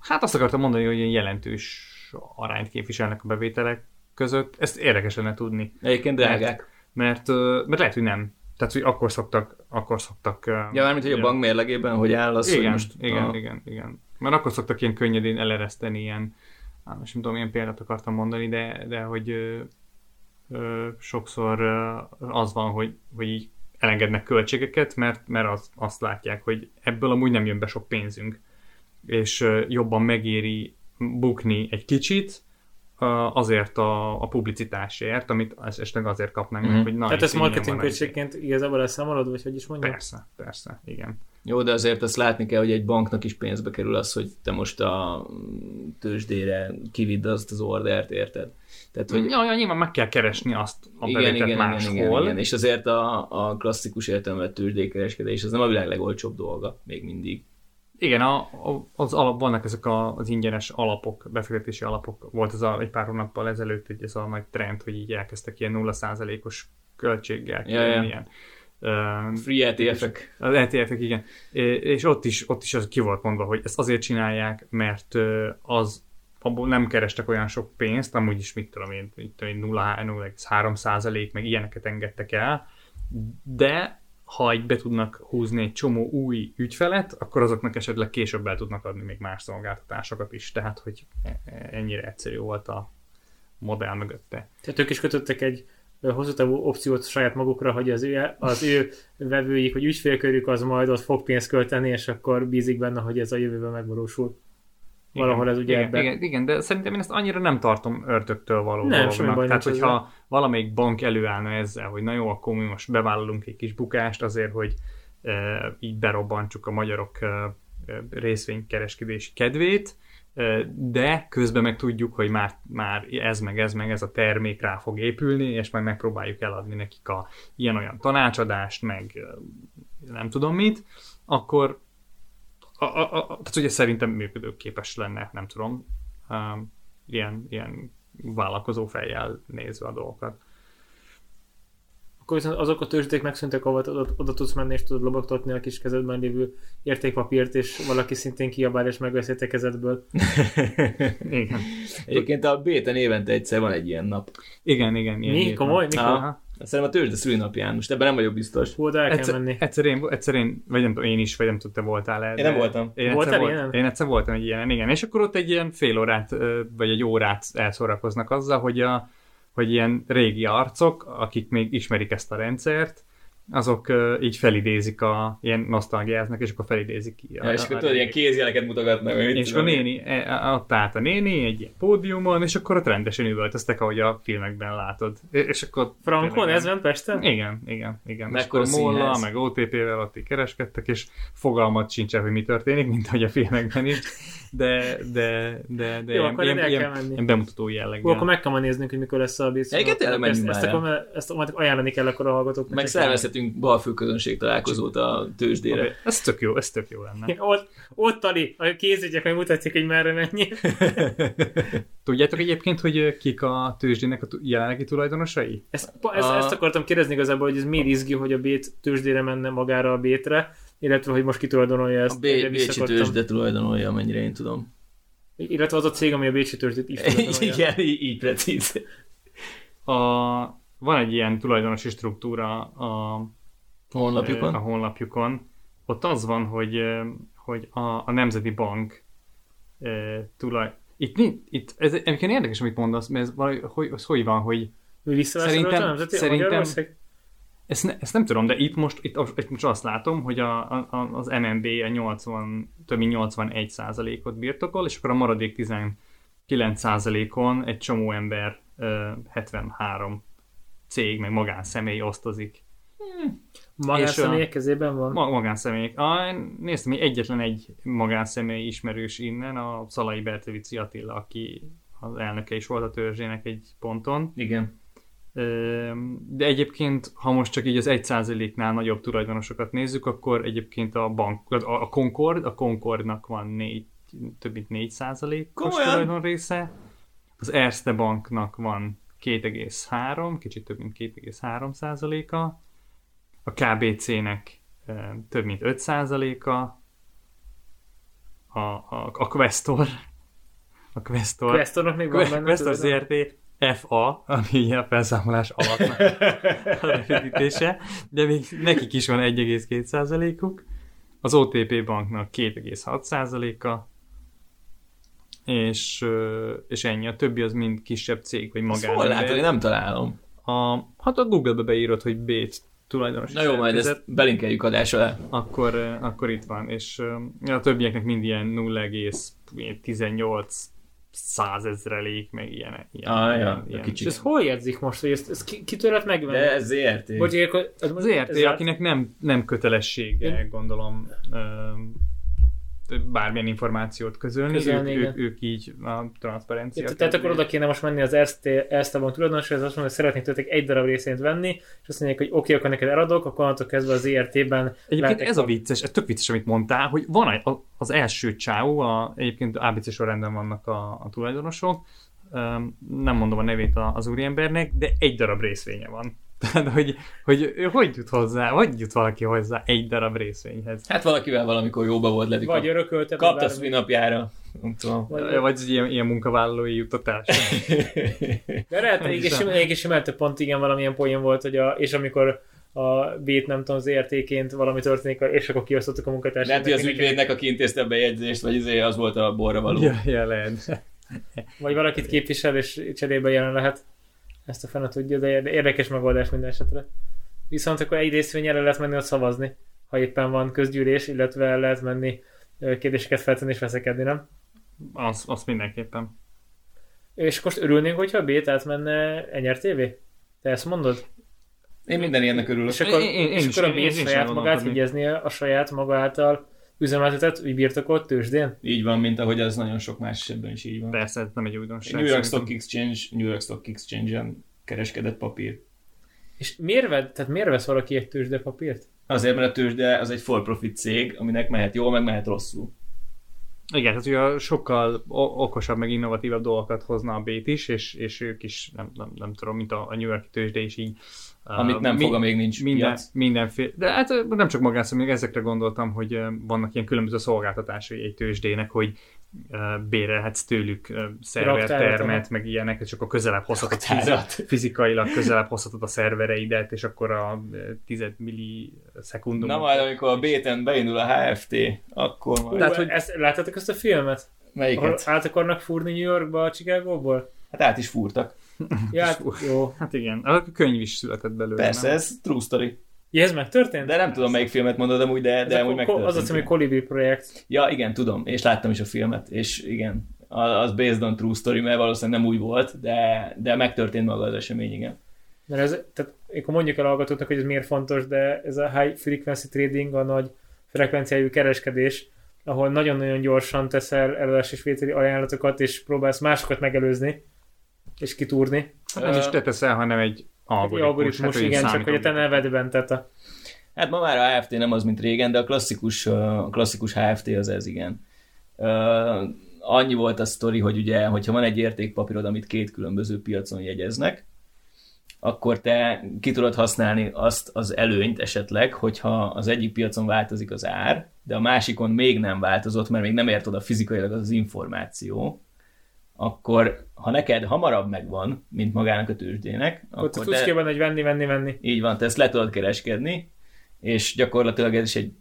[SPEAKER 3] hát azt akartam mondani, hogy ilyen jelentős arányt képviselnek a bevételek között. Ezt érdekes lenne tudni,
[SPEAKER 2] egyébként drágák.
[SPEAKER 3] mert, ö, mert lehet, hogy nem. Tehát, hogy akkor szoktak, akkor szoktak...
[SPEAKER 2] Ja, mármint, hogy a bank mérlegében, hogy áll az,
[SPEAKER 3] igen,
[SPEAKER 2] hogy most...
[SPEAKER 3] igen,
[SPEAKER 2] a,
[SPEAKER 3] igen, igen. Mert akkor szoktak ilyen könnyedén elereszteni ilyen, á, most nem tudom, milyen példát akartam mondani, de, de hogy ö, ö, sokszor ö, az van, hogy, hogy így elengednek költségeket, mert, mert az, azt látják, hogy ebből amúgy nem jön be sok pénzünk, és jobban megéri bukni egy kicsit, azért a, a publicitásért, amit esetleg azért kapnánk meg,
[SPEAKER 2] Mhm.
[SPEAKER 3] hogy na,
[SPEAKER 1] Tehát ezt
[SPEAKER 3] ingyen
[SPEAKER 1] marketing
[SPEAKER 3] van egy-
[SPEAKER 1] költségként igazából elszámolod, vagy hogy is mondjam?
[SPEAKER 3] Persze, persze, igen.
[SPEAKER 2] Jó, de azért azt látni kell, hogy egy banknak is pénzbe kerül az, hogy te most a tőzsdére kividd azt az ordert, érted?
[SPEAKER 3] Tehát, hogy... Ja, ja, nyilván meg kell keresni azt a igen, igen, máshol. Igen, igen, igen,
[SPEAKER 2] és azért a, a klasszikus értelemben tőzsdékereskedés az nem a világ legolcsóbb dolga, még mindig.
[SPEAKER 3] Igen, a, a, az alap, vannak ezek a, az ingyenes alapok, befektetési alapok. Volt ez a, egy pár hónappal ezelőtt egy ez a nagy trend, hogy így elkezdtek ilyen 0%-os költséggel.
[SPEAKER 2] Ja, ja. Ilyen, Free ETF-ek.
[SPEAKER 3] Az ETF-ek, igen. És ott is, ott is az ki volt mondva, hogy ezt azért csinálják, mert az abból nem kerestek olyan sok pénzt, amúgy is mit tudom én, 0,3 százalék, meg ilyeneket engedtek el, de ha egy be tudnak húzni egy csomó új ügyfelet, akkor azoknak esetleg később el tudnak adni még más szolgáltatásokat is. Tehát, hogy ennyire egyszerű volt a modell mögötte.
[SPEAKER 1] Tehát ők is kötöttek egy hosszú távú opciót saját magukra, hogy az ő, az ő vevőik, hogy ügyfélkörük az majd ott fog pénzt költeni, és akkor bízik benne, hogy ez a jövőben megvalósul. Igen, Valahol ez ugye
[SPEAKER 3] igen, ebben. Igen, igen, de szerintem én ezt annyira nem tartom ördögtől való nem, dolognak. Tehát, hogyha ezzel. valamelyik bank előállna ezzel, hogy na jó, akkor mi most bevállalunk egy kis bukást azért, hogy e, így berobbantsuk a magyarok e, részvénykereskedési kedvét, de közben meg tudjuk, hogy már, már ez meg ez meg ez a termék rá fog épülni, és majd megpróbáljuk eladni nekik a ilyen-olyan tanácsadást, meg nem tudom mit, akkor a, a, a, tehát ugye szerintem működőképes lenne, nem tudom, um, ilyen, ilyen vállalkozó fejjel nézve a dolgokat.
[SPEAKER 1] Akkor viszont azok a tőzsdék megszűntek, ahol oda, oda tudsz menni és tudod lobogtatni a kis kezedben lévő értékpapírt, és valaki szintén kiabál és megveszi a kezedből.
[SPEAKER 2] igen. Egyébként a Béten évente egyszer van egy ilyen nap.
[SPEAKER 3] Igen, igen. Ilyen
[SPEAKER 1] Mi? Komoly? Mikor?
[SPEAKER 2] Szerintem a tőzsde szülinapján, most ebben nem vagyok biztos.
[SPEAKER 1] Volt el egyszer, kell menni.
[SPEAKER 3] Egyszer én, egyszer én, vagy nem én is, vagy nem tudta, voltál el.
[SPEAKER 2] Én nem voltam.
[SPEAKER 3] Én Voltál egyszer, volt, én egyszer voltam egy ilyen, igen. És akkor ott egy ilyen fél órát, vagy egy órát elszórakoznak azzal, hogy, a, hogy ilyen régi arcok, akik még ismerik ezt a rendszert, azok uh, így felidézik a, ilyen nosztalgiáznak, és akkor felidézik ki.
[SPEAKER 2] A, ja, és akkor tudod, ilyen kézjeleket mutogatnak.
[SPEAKER 3] És a néni, e, e, ott állt a néni egy ilyen pódiumon, és akkor ott rendesen üvöltöztek, ahogy a filmekben látod. És akkor...
[SPEAKER 1] Frankon, ez ment Pesten?
[SPEAKER 3] Igen, igen, igen. Meg akkor Molla, meg OTP-vel ott így kereskedtek, és fogalmat sincs hogy mi történik, mint hogy a filmekben is de, de, de, de
[SPEAKER 1] Jó, ilyen, akkor ilyen,
[SPEAKER 3] ilyen,
[SPEAKER 1] menni.
[SPEAKER 3] ilyen bemutató jelleg.
[SPEAKER 1] Jó, akkor meg kell néznünk, hogy mikor lesz a BC.
[SPEAKER 2] Egyébként tényleg menjünk
[SPEAKER 1] ezt, ezt, akkor, ezt majd ajánlani kell akkor a hallgatóknak.
[SPEAKER 2] Meg szervezhetünk balfő közönség találkozót a tőzsdére. Okay.
[SPEAKER 3] Ez tök jó, ez tök jó lenne.
[SPEAKER 1] ott, ott Tali, a kézügyek hogy mutatják, hogy merre mennyi.
[SPEAKER 3] Tudjátok egyébként, hogy kik a tőzsdének a jelenlegi tulajdonosai?
[SPEAKER 1] Ezt, ezt, a... ezt akartam kérdezni igazából, hogy ez miért izgi, hogy a bét tőzsdére menne magára a bétre, illetve hogy most kitulajdonolja ezt.
[SPEAKER 2] A B- Bécsi tőzsde tulajdonolja, amennyire én tudom.
[SPEAKER 1] Illetve az a cég, ami a Bécsi tőzsdét is
[SPEAKER 2] Igen, így, így precíz.
[SPEAKER 3] A, van egy ilyen tulajdonosi struktúra a
[SPEAKER 2] honlapjukon.
[SPEAKER 3] A honlapjukon. Ott az van, hogy, hogy a, a Nemzeti Bank e, tulaj... Itt, itt ez egyébként érdekes, amit mondasz, mert ez, valahogy, hogy, hogy van, hogy
[SPEAKER 1] szerintem,
[SPEAKER 3] szerintem, ezt, ne, ezt nem tudom, de itt most, itt, itt most azt látom, hogy a, a, az MNB a 80, több mint 81 százalékot birtokol, és akkor a maradék 19 százalékon egy csomó ember, 73 cég, meg magánszemély osztozik.
[SPEAKER 1] Hmm. Magánszemélyek kezében van?
[SPEAKER 3] Ma, magánszemélyek. Ah, néztem, hogy egyetlen egy magánszemély ismerős innen, a Szalai Bertevici Attila, aki az elnöke is volt a törzsének egy ponton.
[SPEAKER 2] Igen
[SPEAKER 3] de egyébként, ha most csak így az 1%-nál nagyobb tulajdonosokat nézzük, akkor egyébként a bank, a Concord, a Concordnak van négy, több mint 4%-os tulajdon része, az Erste Banknak van 2,3, kicsit több mint 2,3%-a, a KBC-nek több mint 5%-a, a, a, a Questor, a Questor,
[SPEAKER 1] Questornak még van benne
[SPEAKER 3] Questor ZRT FA, ami a felszámolás alapnak a rövidítése, de még nekik is van 1,2%-uk, az OTP banknak 2,6%-a, és, és ennyi. A többi az mind kisebb cég, vagy magán.
[SPEAKER 2] Hol látod, én nem találom.
[SPEAKER 3] A, hát a Google-be beírod, hogy B tulajdonos.
[SPEAKER 2] Na jó, majd ezt belinkeljük adás alá.
[SPEAKER 3] Akkor, akkor itt van, és a többieknek mind ilyen 0,18 százezrelék, meg ilyen. ilyen,
[SPEAKER 2] Ah, ja,
[SPEAKER 3] ilyen,
[SPEAKER 2] a
[SPEAKER 3] ilyen.
[SPEAKER 1] És
[SPEAKER 2] kicsit.
[SPEAKER 1] ez hol jegyzik most, hogy ezt, ezt ki, kitől lehet megvenni?
[SPEAKER 2] De ez ZRT.
[SPEAKER 1] Vagy akkor, az,
[SPEAKER 3] Az ERT, akinek nem, nem kötelessége, gondolom, ö, bármilyen információt közölni,
[SPEAKER 1] Közölni,
[SPEAKER 3] ők,
[SPEAKER 1] igen.
[SPEAKER 3] ők, ők így a transzparencia.
[SPEAKER 1] Ja, tehát akkor oda kéne most menni az Erste Bank tulajdonoshoz, azt mondja, hogy szeretnék tőletek egy darab részényt venni, és azt mondják, hogy oké, okay, akkor neked eladok, akkor onnantól kezdve az ERT-ben
[SPEAKER 3] Egyébként ez a vicces, ez tök vicces, amit mondtál, hogy van a- az első csáó, a, egyébként ABC sorrendben vannak a, a tulajdonosok, nem mondom a nevét az úriembernek, de egy darab részvénye van. Tehát, hogy, hogy hogy jut hozzá, hogy jut valaki hozzá egy darab részvényhez?
[SPEAKER 2] Hát valakivel valamikor jóba volt ledi.
[SPEAKER 1] vagy örökölte,
[SPEAKER 2] kapta
[SPEAKER 1] vagy
[SPEAKER 2] szvinapjára. Nem tudom.
[SPEAKER 1] Vagy-
[SPEAKER 3] Vagy ilyen, ilyen munkavállalói juttatás.
[SPEAKER 1] De lehet,
[SPEAKER 3] hiszem.
[SPEAKER 1] simán, több pont igen valamilyen poén volt, hogy a, és amikor a bét nem tudom, az értéként valami történik, és akkor kiosztottuk a munkatársat.
[SPEAKER 2] Lehet, hogy az ügyvédnek, aki intézte a bejegyzést, vagy izé, az volt a borra való.
[SPEAKER 3] ja, ja, lehet.
[SPEAKER 1] Vagy valakit képvisel, és cserébe jelen lehet. Ezt a fene tudja, de érde- érdekes megoldás minden esetre. Viszont akkor egy részvényre lehet menni ott szavazni, ha éppen van közgyűlés, illetve lehet menni kérdéseket feltenni és veszekedni, nem?
[SPEAKER 3] Az, az mindenképpen.
[SPEAKER 1] És most örülnénk, hogyha a B-t átmenne NRTV? Te ezt mondod?
[SPEAKER 2] Én minden ilyennek örülök.
[SPEAKER 1] És akkor,
[SPEAKER 3] Én- én- én
[SPEAKER 1] és
[SPEAKER 3] is-
[SPEAKER 1] akkor a
[SPEAKER 3] én- én
[SPEAKER 1] B
[SPEAKER 3] is
[SPEAKER 1] saját magát
[SPEAKER 3] elgondolkodnék.
[SPEAKER 1] vigyeznie a saját maga által üzemeltetett, úgy birtokolt tőzsdén?
[SPEAKER 2] Így van, mint ahogy az nagyon sok más esetben is így van.
[SPEAKER 3] Persze, ez nem egy újdonság.
[SPEAKER 2] New York. Stock Exchange, New York Stock Exchange-en kereskedett papír.
[SPEAKER 1] És miért, ved, tehát miért vesz valaki egy tőzsdepapírt?
[SPEAKER 2] Azért, mert a tőzsde az egy for profit cég, aminek mehet jól, meg mehet rosszul.
[SPEAKER 3] Igen, tehát ugye sokkal okosabb, meg innovatívabb dolgokat hozna a Bét is, és, és ők is, nem, nem, nem tudom, mint a, a New York tőzsde is így.
[SPEAKER 2] Amit nem fog, amíg nincs
[SPEAKER 3] minden,
[SPEAKER 2] piac.
[SPEAKER 3] mindenféle. De hát nem csak magászom, még ezekre gondoltam, hogy vannak ilyen különböző szolgáltatásai egy tőzsdének, hogy bérelhetsz tőlük ö, szervertermet,
[SPEAKER 1] Raktárat,
[SPEAKER 3] meg ilyenek, és akkor közelebb hozhatod
[SPEAKER 2] Raktárat.
[SPEAKER 3] fizi- fizikailag közelebb hozhatod a szervereidet, és akkor a ö, tized millisekundum.
[SPEAKER 2] Na majd, amikor a Béten beindul a HFT, akkor majd...
[SPEAKER 3] Tehát,
[SPEAKER 1] hogy... ezt, láttátok ezt a filmet? Ahol
[SPEAKER 2] Melyiket?
[SPEAKER 1] át akarnak fúrni New Yorkba a Chicagóból?
[SPEAKER 2] Hát át is fúrtak.
[SPEAKER 1] Ja, hát, jó.
[SPEAKER 3] Hát igen, a könyv is született belőle.
[SPEAKER 2] Persze,
[SPEAKER 3] nem?
[SPEAKER 2] ez true story.
[SPEAKER 1] Ja, ez megtörtént?
[SPEAKER 2] De nem tudom, melyik filmet mondod amúgy, de, de amúgy megtörtént.
[SPEAKER 1] az a cím, hogy Colibri projekt.
[SPEAKER 2] Ja, igen, tudom, és láttam is a filmet, és igen, az based on true story, mert valószínűleg nem úgy volt, de, de megtörtént maga az esemény, igen.
[SPEAKER 1] Mert ez, tehát akkor mondjuk el hallgatóknak, hogy ez miért fontos, de ez a high frequency trading, a nagy frekvenciájú kereskedés, ahol nagyon-nagyon gyorsan teszel eladás és vételi ajánlatokat, és próbálsz másokat megelőzni, és kitúrni.
[SPEAKER 3] Hát nem is te teszel, hanem egy
[SPEAKER 1] Egy
[SPEAKER 3] algoritmus.
[SPEAKER 1] algoritmus,
[SPEAKER 3] hát,
[SPEAKER 1] igen, csak hogy a te nevedben, tehát a
[SPEAKER 2] Hát ma már a HFT nem az, mint régen, de a klasszikus, a klasszikus HFT az ez, igen. Uh, annyi volt a sztori, hogy ugye, hogyha van egy értékpapírod, amit két különböző piacon jegyeznek, akkor te ki tudod használni azt az előnyt esetleg, hogyha az egyik piacon változik az ár, de a másikon még nem változott, mert még nem ért oda fizikailag az, az információ, akkor ha neked hamarabb megvan, mint magának a tőzsdének,
[SPEAKER 1] akkor te
[SPEAKER 2] akkor
[SPEAKER 1] tudsz
[SPEAKER 2] te,
[SPEAKER 1] benne, hogy venni, venni, venni.
[SPEAKER 2] így van, te ezt le tudod kereskedni, és gyakorlatilag ez is egy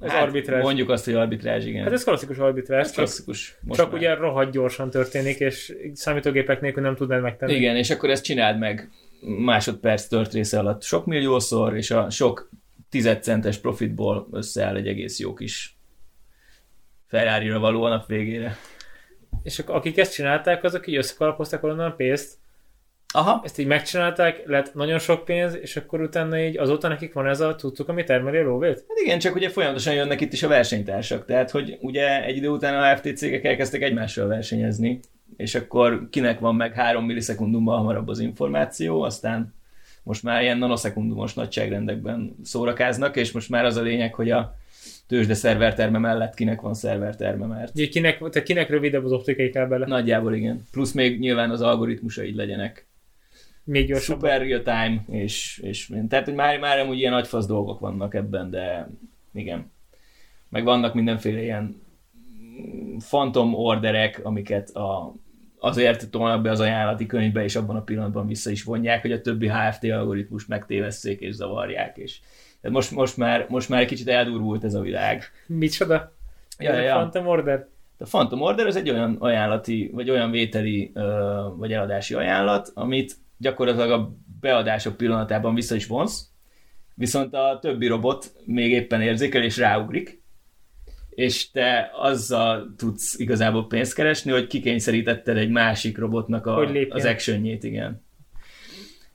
[SPEAKER 1] Ez arbitrázs.
[SPEAKER 2] Mondjuk azt, hogy arbitrázs, igen.
[SPEAKER 1] Hát ez klasszikus arbitrás, csak,
[SPEAKER 2] klasszikus. Most
[SPEAKER 1] csak
[SPEAKER 2] már.
[SPEAKER 1] ugye rohadt gyorsan történik, és számítógépek nélkül nem tudnád megtenni.
[SPEAKER 2] Igen, és akkor ezt csináld meg másodperc tört része alatt sok milliószor, és a sok tizedcentes profitból összeáll egy egész jó kis ferrari való a nap végére.
[SPEAKER 1] És ak- akik ezt csinálták, azok így összekalapozták onnan a pénzt,
[SPEAKER 2] Aha,
[SPEAKER 1] ezt így megcsinálták, lett nagyon sok pénz, és akkor utána így azóta nekik van ez a tudtuk, ami termeli a lóvét?
[SPEAKER 2] hát igen, csak ugye folyamatosan jönnek itt is a versenytársak, tehát hogy ugye egy idő után a FT cégek elkezdtek egymással versenyezni, és akkor kinek van meg 3 millisekundumban hamarabb az információ, aztán most már ilyen nanoszekundumos nagyságrendekben szórakáznak, és most már az a lényeg, hogy a tőzsde szerverterme mellett kinek van szerverterme, mert
[SPEAKER 1] Ugye kinek, tehát kinek rövidebb az optikai kábele?
[SPEAKER 2] nagyjából igen. Plusz még nyilván az algoritmusaid legyenek.
[SPEAKER 1] Még gyorsabb.
[SPEAKER 2] Super real time, és, és tehát hogy már, már amúgy ilyen nagyfasz dolgok vannak ebben, de igen. Meg vannak mindenféle ilyen fantom orderek, amiket a, azért tolnak be az ajánlati könyvbe, és abban a pillanatban vissza is vonják, hogy a többi HFT algoritmus megtévesszék és zavarják. És tehát most, most, már, most már egy kicsit eldurvult ez a világ.
[SPEAKER 1] Micsoda?
[SPEAKER 2] Ja, ja, ja.
[SPEAKER 1] Phantom Order?
[SPEAKER 2] A Phantom Order az egy olyan ajánlati, vagy olyan vételi, vagy eladási ajánlat, amit gyakorlatilag a beadások pillanatában vissza is vonsz, viszont a többi robot még éppen érzékel és ráugrik, és te azzal tudsz igazából pénzt keresni, hogy kikényszerítetted egy másik robotnak a,
[SPEAKER 1] Hogy lépjen.
[SPEAKER 2] az actionjét, igen.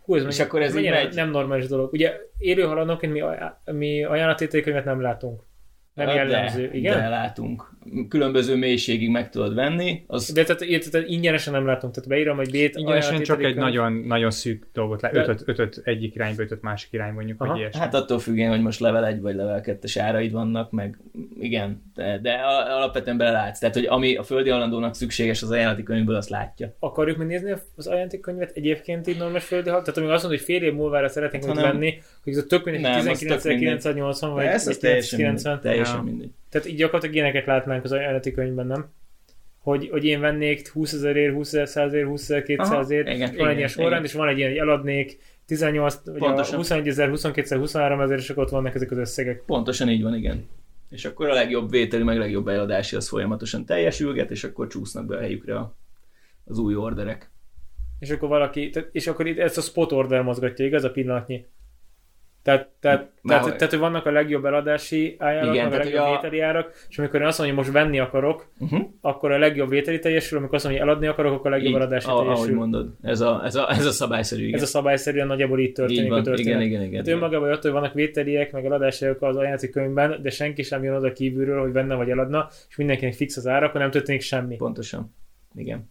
[SPEAKER 1] Hú, ez
[SPEAKER 2] És akkor ez így megy.
[SPEAKER 1] nem normális dolog. Ugye élő halandóként mi, aj- mi ajánlatételkönyvet nem látunk. Nem
[SPEAKER 2] Hát
[SPEAKER 1] jellemző,
[SPEAKER 2] de,
[SPEAKER 1] igen?
[SPEAKER 2] De látunk. Különböző mélységig meg tudod venni. Az,
[SPEAKER 1] De tehát, tehát, tehát ingyenesen nem látunk, tehát beírom, hogy bét
[SPEAKER 3] Ingyenesen csak egy
[SPEAKER 1] könyv.
[SPEAKER 3] nagyon, nagyon szűk dolgot lát.
[SPEAKER 1] De-
[SPEAKER 3] Ötöt, ötöt egyik irányba, ötöt másik irányba mondjuk,
[SPEAKER 1] Aha.
[SPEAKER 3] vagy ilyesmi.
[SPEAKER 2] hát attól függően, hogy most level 1 vagy level 2-es áraid vannak, meg igen, de, de alapvetően belelátsz. Tehát, hogy ami a földi halandónak szükséges az ajánlati könyvből, azt látja.
[SPEAKER 1] Akarjuk megnézni az ajánlatékkönyvet egyébként így normális földi hal? Tehát amíg azt mondod, hogy fél év múlva szeretnénk
[SPEAKER 2] Hát, hanem-
[SPEAKER 1] venni, hogy ez a tök mindegy,
[SPEAKER 2] Nem, az tök
[SPEAKER 1] 19.980 vagy
[SPEAKER 2] ez, az teljesen
[SPEAKER 1] 1990.
[SPEAKER 2] mindegy. Teljesen
[SPEAKER 3] Ja.
[SPEAKER 2] mindegy.
[SPEAKER 1] Tehát így gyakorlatilag ilyeneket látnánk az ajánlati könyvben, nem? Hogy, hogy én vennék 20 ezerért, 20 ezer, 100 ért, 20 ezer, 200 ért,
[SPEAKER 2] Aha, igen,
[SPEAKER 1] van egy ilyen sorrend, és van egy ilyen, hogy eladnék 18, vagy a
[SPEAKER 2] Pontosan.
[SPEAKER 1] 21 ezer, 22 ezer, 23 ezer, és akkor ott vannak ezek az összegek.
[SPEAKER 2] Pontosan így van, igen. És akkor a legjobb vételi, meg legjobb eladási az folyamatosan teljesülget, és akkor csúsznak be a helyükre a- az új orderek.
[SPEAKER 1] És akkor valaki, és akkor itt ezt a spot order mozgatja, igaz, a pillanatnyi? Tehát, tehát,
[SPEAKER 2] Már-
[SPEAKER 1] tehát, tehát, hogy vannak a legjobb eladási árak,
[SPEAKER 2] Igen,
[SPEAKER 1] meg a legjobb
[SPEAKER 2] a-
[SPEAKER 1] vételi árak, és amikor én azt mondom, hogy most venni akarok,
[SPEAKER 2] Uh-huh.
[SPEAKER 1] akkor a legjobb vételi teljesül, amikor azt mondom, hogy eladni akarok, akkor a legjobb eladási
[SPEAKER 2] ahogy
[SPEAKER 1] teljesül.
[SPEAKER 2] mondod. Ez a, ez a, ez a szabályszerű, igen.
[SPEAKER 1] Ez a szabályszerűen nagyjából így történik
[SPEAKER 2] így
[SPEAKER 1] a
[SPEAKER 2] van,
[SPEAKER 1] történet.
[SPEAKER 2] igen, igen, igen.
[SPEAKER 1] Tehát
[SPEAKER 2] igen.
[SPEAKER 1] önmagában attól, hogy vannak vételiek, meg eladások az ajánlati könyvben, de senki sem jön oda kívülről, hogy venne vagy eladna, és mindenkinek fix az ára, akkor nem történik semmi.
[SPEAKER 2] Pontosan. Igen.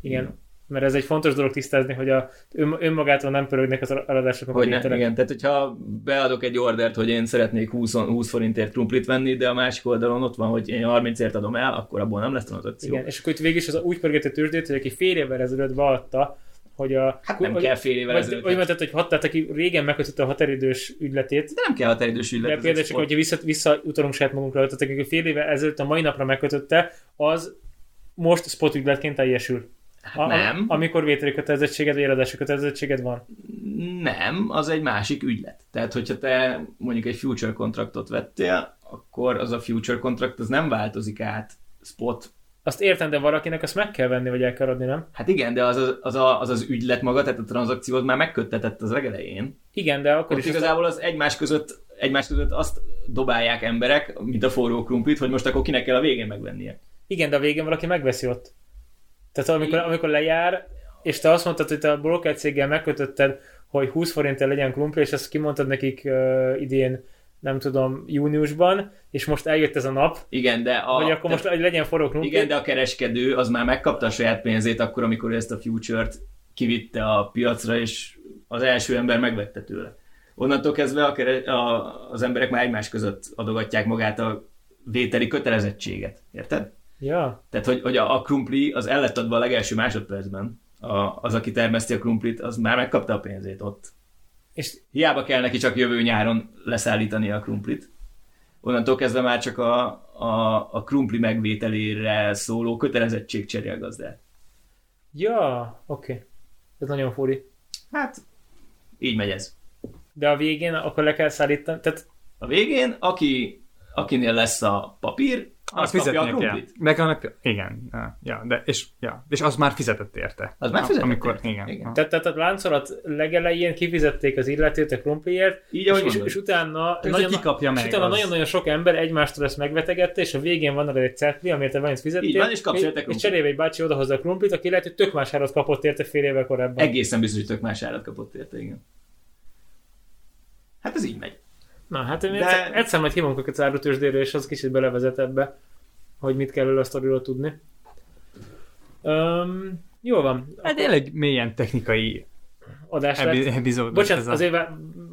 [SPEAKER 1] Igen. Mert ez egy fontos dolog tisztázni, hogy a, ön, önmagától nem pörögnek az eladások,
[SPEAKER 2] Hogy ne,
[SPEAKER 1] vételek.
[SPEAKER 2] igen, tehát hogyha beadok egy ordert, hogy én szeretnék 20, 20 forintért krumplit venni, de a másik oldalon ott van, hogy én 30ért adom el, akkor abból nem lesz tranzakció.
[SPEAKER 1] Igen, és akkor itt végig is az a úgy pörgeti a tőzsdét, hogy aki fél évvel ezelőtt beadta, hogy a...
[SPEAKER 2] Hát nem
[SPEAKER 1] hogy,
[SPEAKER 2] kell fél évvel ezelőtt.
[SPEAKER 1] Vagy mondtad, hogy hat, tehát aki régen megkötötte a határidős ügyletét,
[SPEAKER 2] De nem kell határidős ügylet.
[SPEAKER 1] de például csak, hogyha vissza, visszautalunk saját magunkra, tehát aki fél évvel ezelőtt a mai napra megkötötte, az most spot ügyletként teljesül.
[SPEAKER 2] Hát nem.
[SPEAKER 1] amikor vételi kötelezettséged, vagy eladási kötelezettséged van.
[SPEAKER 2] Nem, az egy másik ügylet. Tehát, hogyha te mondjuk egy future kontraktot vettél, akkor az a future kontrakt az nem változik át spot.
[SPEAKER 1] Azt értem, de valakinek azt meg kell venni, vagy el kell adni, nem?
[SPEAKER 2] Hát igen, de az az, az, a, az, az ügylet maga, tehát a tranzakciót már megköttetett az legelején.
[SPEAKER 1] Igen, de akkor
[SPEAKER 2] Ott
[SPEAKER 1] is
[SPEAKER 2] igazából az egymás között, egymás között azt dobálják emberek, mint a forró krumplit, hogy most akkor kinek kell a végén megvennie.
[SPEAKER 1] Igen, de a végén valaki megveszi ott. Tehát amikor, amikor lejár, és te azt mondtad, hogy te a broker céggel megkötötted, hogy 20 forintért legyen krumpli, és ezt kimondtad nekik uh, idén, nem tudom, júniusban, és most eljött ez a nap,
[SPEAKER 2] Igen, de a,
[SPEAKER 1] hogy akkor most hogy legyen forró krumpli.
[SPEAKER 2] igen, de a kereskedő az már megkapta a saját pénzét akkor, amikor ezt a future-t kivitte a piacra, és az első ember megvette tőle. Onnantól kezdve a, kere, a, az emberek már egymás között adogatják magát a vételi kötelezettséget. Érted?
[SPEAKER 1] Ja,
[SPEAKER 2] Tehát, hogy, hogy a, a krumpli az el lett adva a legelső másodpercben. A, az, aki termeszti a krumplit, az már megkapta a pénzét ott.
[SPEAKER 1] és
[SPEAKER 2] Hiába kell neki csak jövő nyáron leszállítani a krumplit. Onnantól kezdve már csak a, a, a krumpli megvételére szóló kötelezettség cserél gazdát.
[SPEAKER 1] ja, oké. Okay. Ez nagyon furi.
[SPEAKER 2] Hát, így megy ez.
[SPEAKER 1] De a végén akkor le kell szállítani, tehát
[SPEAKER 2] A végén, aki, akinél lesz a papír,
[SPEAKER 3] Azt
[SPEAKER 2] kapja a
[SPEAKER 3] kell.
[SPEAKER 2] krumplit.
[SPEAKER 3] Meg annak, igen, ja, de, és, ja, és az már fizetett érte.
[SPEAKER 2] Az már fizetett
[SPEAKER 3] Amikor,
[SPEAKER 2] érte.
[SPEAKER 3] igen.
[SPEAKER 2] Igen.
[SPEAKER 1] Tehát, tehát a láncolat legelején kifizették az illetőt a krumpliért,
[SPEAKER 2] Így,
[SPEAKER 1] és, és, és utána,
[SPEAKER 3] Ez ki kapja
[SPEAKER 1] és
[SPEAKER 3] meg,
[SPEAKER 1] utána
[SPEAKER 3] az-
[SPEAKER 1] nagyon-nagyon sok ember egymástól ezt megvetegette, és a végén van arra egy cetli, amit te valamit fizettél,
[SPEAKER 2] Így van, és kapsz érte
[SPEAKER 1] és cserébe egy bácsi odahozza a krumplit, aki lehet, hogy tök más árat kapott érte fél évvel korábban.
[SPEAKER 2] Egészen biztos, hogy tök más árat kapott érte, igen. Hát ez így megy.
[SPEAKER 1] Na, hát én
[SPEAKER 2] De-
[SPEAKER 1] egyszer, egyszer majd hívunk őket az árutősdére, és az kicsit belevezet ebbe, hogy mit kell a sztoriról tudni. Um, jó van.
[SPEAKER 3] Hát tényleg mélyen technikai
[SPEAKER 1] Adás lett.
[SPEAKER 3] epizód.
[SPEAKER 1] Bocsánat,
[SPEAKER 3] ez a-
[SPEAKER 1] azért vá-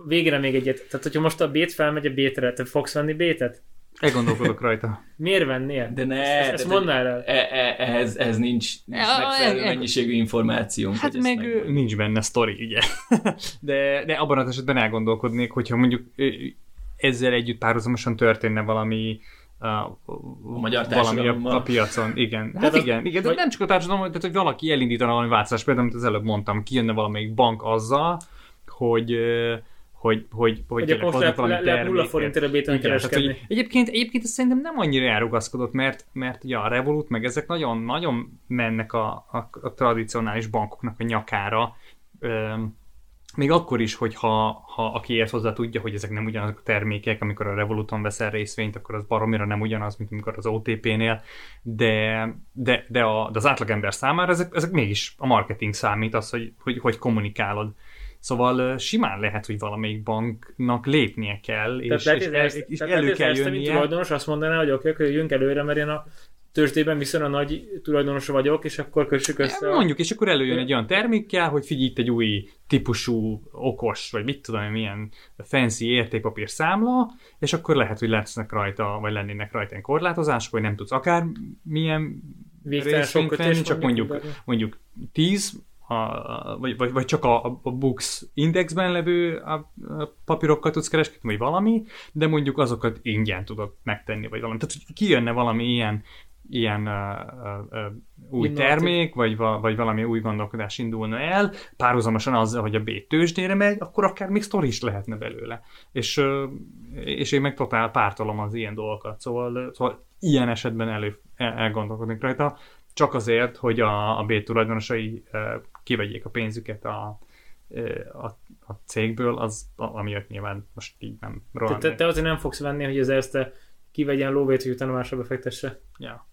[SPEAKER 1] végre még egyet. Tehát, hogyha most a bét felmegy a bétre, te fogsz venni bétet?
[SPEAKER 3] Elgondolkodok rajta.
[SPEAKER 1] Miért vennél?
[SPEAKER 2] De ne,
[SPEAKER 1] Ezt, ezt mondd már el.
[SPEAKER 2] E, e, ehhez, ehhez nincs, nincs megfelelő
[SPEAKER 3] e- e-
[SPEAKER 2] mennyiségű információnk.
[SPEAKER 3] Hát meg nincs benne sztori, ugye. De, de abban az esetben elgondolkodnék, hogyha mondjuk ezzel együtt párhuzamosan történne valami a, a
[SPEAKER 2] magyar
[SPEAKER 3] valami a, a piacon, igen. Hát
[SPEAKER 1] Tehát az-
[SPEAKER 3] igen, igen, de
[SPEAKER 1] vagy-
[SPEAKER 3] nem csak a társadalom, tehát hogy valaki elindítana valami változás, például, amit az előbb mondtam, kijönne valamelyik bank azzal, hogy hogy, hogy, hogy,
[SPEAKER 1] Hogy akkor
[SPEAKER 3] hoznak
[SPEAKER 1] lehet,
[SPEAKER 3] valami
[SPEAKER 1] lehet nulla forintért a
[SPEAKER 3] tehát,
[SPEAKER 1] kereskedni.
[SPEAKER 3] hogy egyébként, egyébként ez szerintem nem annyira elrugaszkodott, mert, mert ugye a Revolut, meg ezek nagyon, nagyon mennek a, a, a tradicionális bankoknak a nyakára, öm, még akkor is, hogyha ha aki ért hozzá tudja, hogy ezek nem ugyanazok a termékek, amikor a Revoluton veszel részvényt, akkor az baromira nem ugyanaz, mint amikor az OTP-nél, de, de, de, a, de az átlagember számára ezek, ezek mégis a marketing számít, az, hogy, hogy, hogy kommunikálod. Szóval simán lehet, hogy valamelyik banknak lépnie kell, és,
[SPEAKER 1] Tehát
[SPEAKER 3] és,
[SPEAKER 1] lehet,
[SPEAKER 3] és,
[SPEAKER 1] és,
[SPEAKER 3] és
[SPEAKER 1] tehát
[SPEAKER 3] elő kell jönnie.
[SPEAKER 1] tulajdonos azt mondaná, hogy oké, okay, jöjjünk előre, mert én a tőzsdében viszont a nagy tulajdonosa vagyok, és akkor kössük össze.
[SPEAKER 3] Mondjuk, és akkor előjön egy olyan termékkel, hogy figyelj, itt egy új típusú, okos, vagy mit tudom, milyen fancy értékpapír számla, és akkor lehet, hogy lesznek rajta, vagy lennének rajta ilyen korlátozások, hogy nem tudsz akár milyen részvényt venni, csak
[SPEAKER 1] mondjuk
[SPEAKER 3] mondjuk, mondjuk 10, a, vagy, vagy, vagy csak a, a Books indexben levő a, a papírokkal tudsz kereskedni, vagy valami, de mondjuk azokat ingyen tudod megtenni, vagy valami. Tehát, hogy kijönne valami ilyen, ilyen uh, uh, új
[SPEAKER 1] Innovatív.
[SPEAKER 3] termék, vagy, va, vagy valami új gondolkodás indulna el, párhuzamosan azzal, hogy a B tőzsdére megy, akkor akár még sztori is lehetne belőle. És, uh, és én meg totál pártolom az ilyen dolgokat, szóval, szóval ilyen esetben elő, el, elgondolkodnék rajta, csak azért, hogy a, a B tulajdonosai uh, kivegyék a pénzüket a, a, a cégből, az amiatt nyilván most így nem
[SPEAKER 1] Te,
[SPEAKER 3] rohan.
[SPEAKER 1] te, te azért nem fogsz venni, hogy az Erste kivegyen lóvét, hogy utána másra befektesse.
[SPEAKER 3] Ja.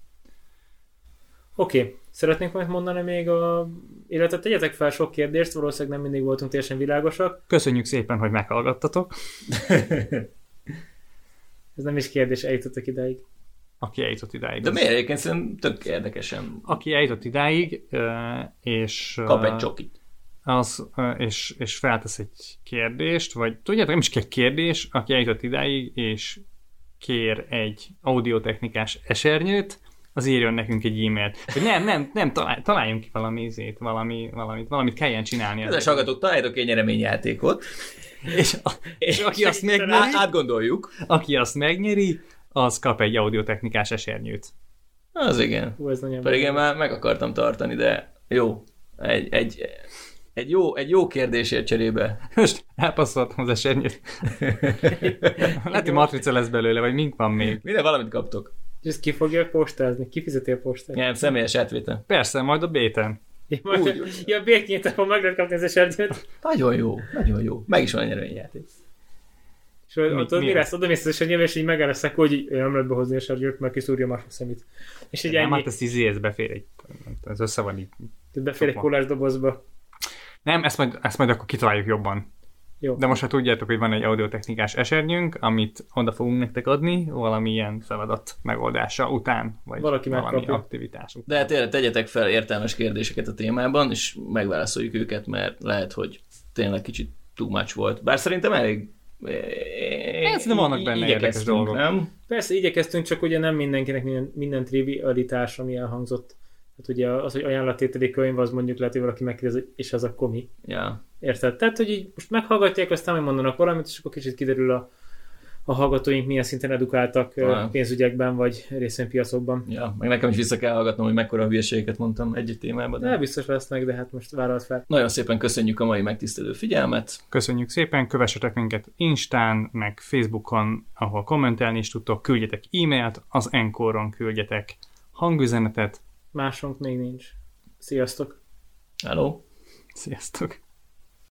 [SPEAKER 1] Oké, okay. szeretnék majd mondani még a... Illetve tegyetek fel sok kérdést, valószínűleg nem mindig voltunk teljesen világosak.
[SPEAKER 3] Köszönjük szépen, hogy meghallgattatok,
[SPEAKER 1] Ez nem is kérdés, eljutottak idáig.
[SPEAKER 3] aki eljutott idáig.
[SPEAKER 2] De
[SPEAKER 3] Az-
[SPEAKER 2] miért egyébként szerintem tök érdekesen
[SPEAKER 3] Aki eljutott idáig, és...
[SPEAKER 2] kap egy csokit.
[SPEAKER 3] az, és, és feltesz egy kérdést, vagy tudjátok, nem is egy kérdés, aki eljutott idáig, és kér egy audiotechnikás esernyőt, az írjon nekünk egy e-mailt. Hogy nem, nem, nem, talál, találjunk ki valami izét, valami, valamit, valamit kelljen csinálni.
[SPEAKER 2] Kedves hallgatók, találjatok egy nyereményjátékot,
[SPEAKER 3] és, és aki azt megnyeri,
[SPEAKER 2] Á- átgondoljuk.
[SPEAKER 3] aki azt megnyeri, az kap egy audiotechnikás esernyőt.
[SPEAKER 2] Az igen.
[SPEAKER 1] Hú, ez nagyon
[SPEAKER 2] Pedig én már meg akartam tartani, de jó. Egy, egy, egy, jó, egy jó kérdésért cserébe.
[SPEAKER 3] Most elpasszoltam az esernyőt. Lehet, hogy matrica lesz belőle, vagy mink van még.
[SPEAKER 2] Minden valamit kaptok.
[SPEAKER 1] És ezt ki fogja postázni? Ki fizeti a postát?
[SPEAKER 2] Nem, személyes átvétel.
[SPEAKER 3] Persze, majd a béten.
[SPEAKER 1] Ja, majd, ja, Béknyitában meg lehet kapni az esernyőt.
[SPEAKER 2] Nagyon jó, nagyon jó. Meg is van a nyereményjáték.
[SPEAKER 1] És
[SPEAKER 3] Mi-
[SPEAKER 1] ott
[SPEAKER 3] mi
[SPEAKER 1] mi
[SPEAKER 3] ez?
[SPEAKER 1] lesz? Oda mész az esernyővel, és így megereszek, hogy nem lehet behozni esernyőt, mert kiszúrja más a szemét. És így
[SPEAKER 3] Nem,
[SPEAKER 1] ennyi.
[SPEAKER 3] hát ez izé, ez befér egy, ez össze van így.
[SPEAKER 1] Tehát befér egy kólás dobozba.
[SPEAKER 3] Nem, ezt majd, ezt majd akkor kitaláljuk jobban.
[SPEAKER 1] Jó.
[SPEAKER 3] De most ha tudjátok, hogy van egy audiotechnikás esernyőnk, amit oda fogunk nektek adni, valamilyen feladat megoldása után, vagy
[SPEAKER 1] Valaki
[SPEAKER 3] valami
[SPEAKER 1] megkapja.
[SPEAKER 3] aktivitás után.
[SPEAKER 2] De hát tényleg tegyetek fel értelmes kérdéseket a témában, és megválaszoljuk őket, mert lehet, hogy tényleg kicsit too much volt. Bár szerintem elég
[SPEAKER 3] Ez nem vannak benne érdekes dolgok.
[SPEAKER 2] Nem?
[SPEAKER 1] Persze igyekeztünk, csak ugye nem mindenkinek minden, minden trivialitás, ami elhangzott. Hát ugye az, hogy ajánlatételi könyv, az mondjuk lehet, hogy valaki megkérdez, hogy és az akkor mi?
[SPEAKER 2] Ja.
[SPEAKER 1] Érted? Tehát, hogy így most meghallgatják, aztán majd mondanak valamit, és akkor kicsit kiderül a, a hallgatóink milyen szinten edukáltak
[SPEAKER 2] Talán.
[SPEAKER 1] pénzügyekben, vagy részvénypiacokban.
[SPEAKER 2] ja, meg nekem is vissza kell hallgatnom, hogy mekkora hülyeségeket mondtam egy témában. De...
[SPEAKER 1] De biztos lesznek, de hát most vállalt fel.
[SPEAKER 2] Nagyon szépen köszönjük a mai megtisztelő figyelmet.
[SPEAKER 3] Köszönjük szépen, kövessetek minket Instán, meg Facebookon, ahol kommentelni is tudtok, küldjetek e-mailt, az Encoron küldjetek hangüzenetet.
[SPEAKER 1] Másunk még nincs. Sziasztok!
[SPEAKER 2] Hello.
[SPEAKER 3] Sziasztok!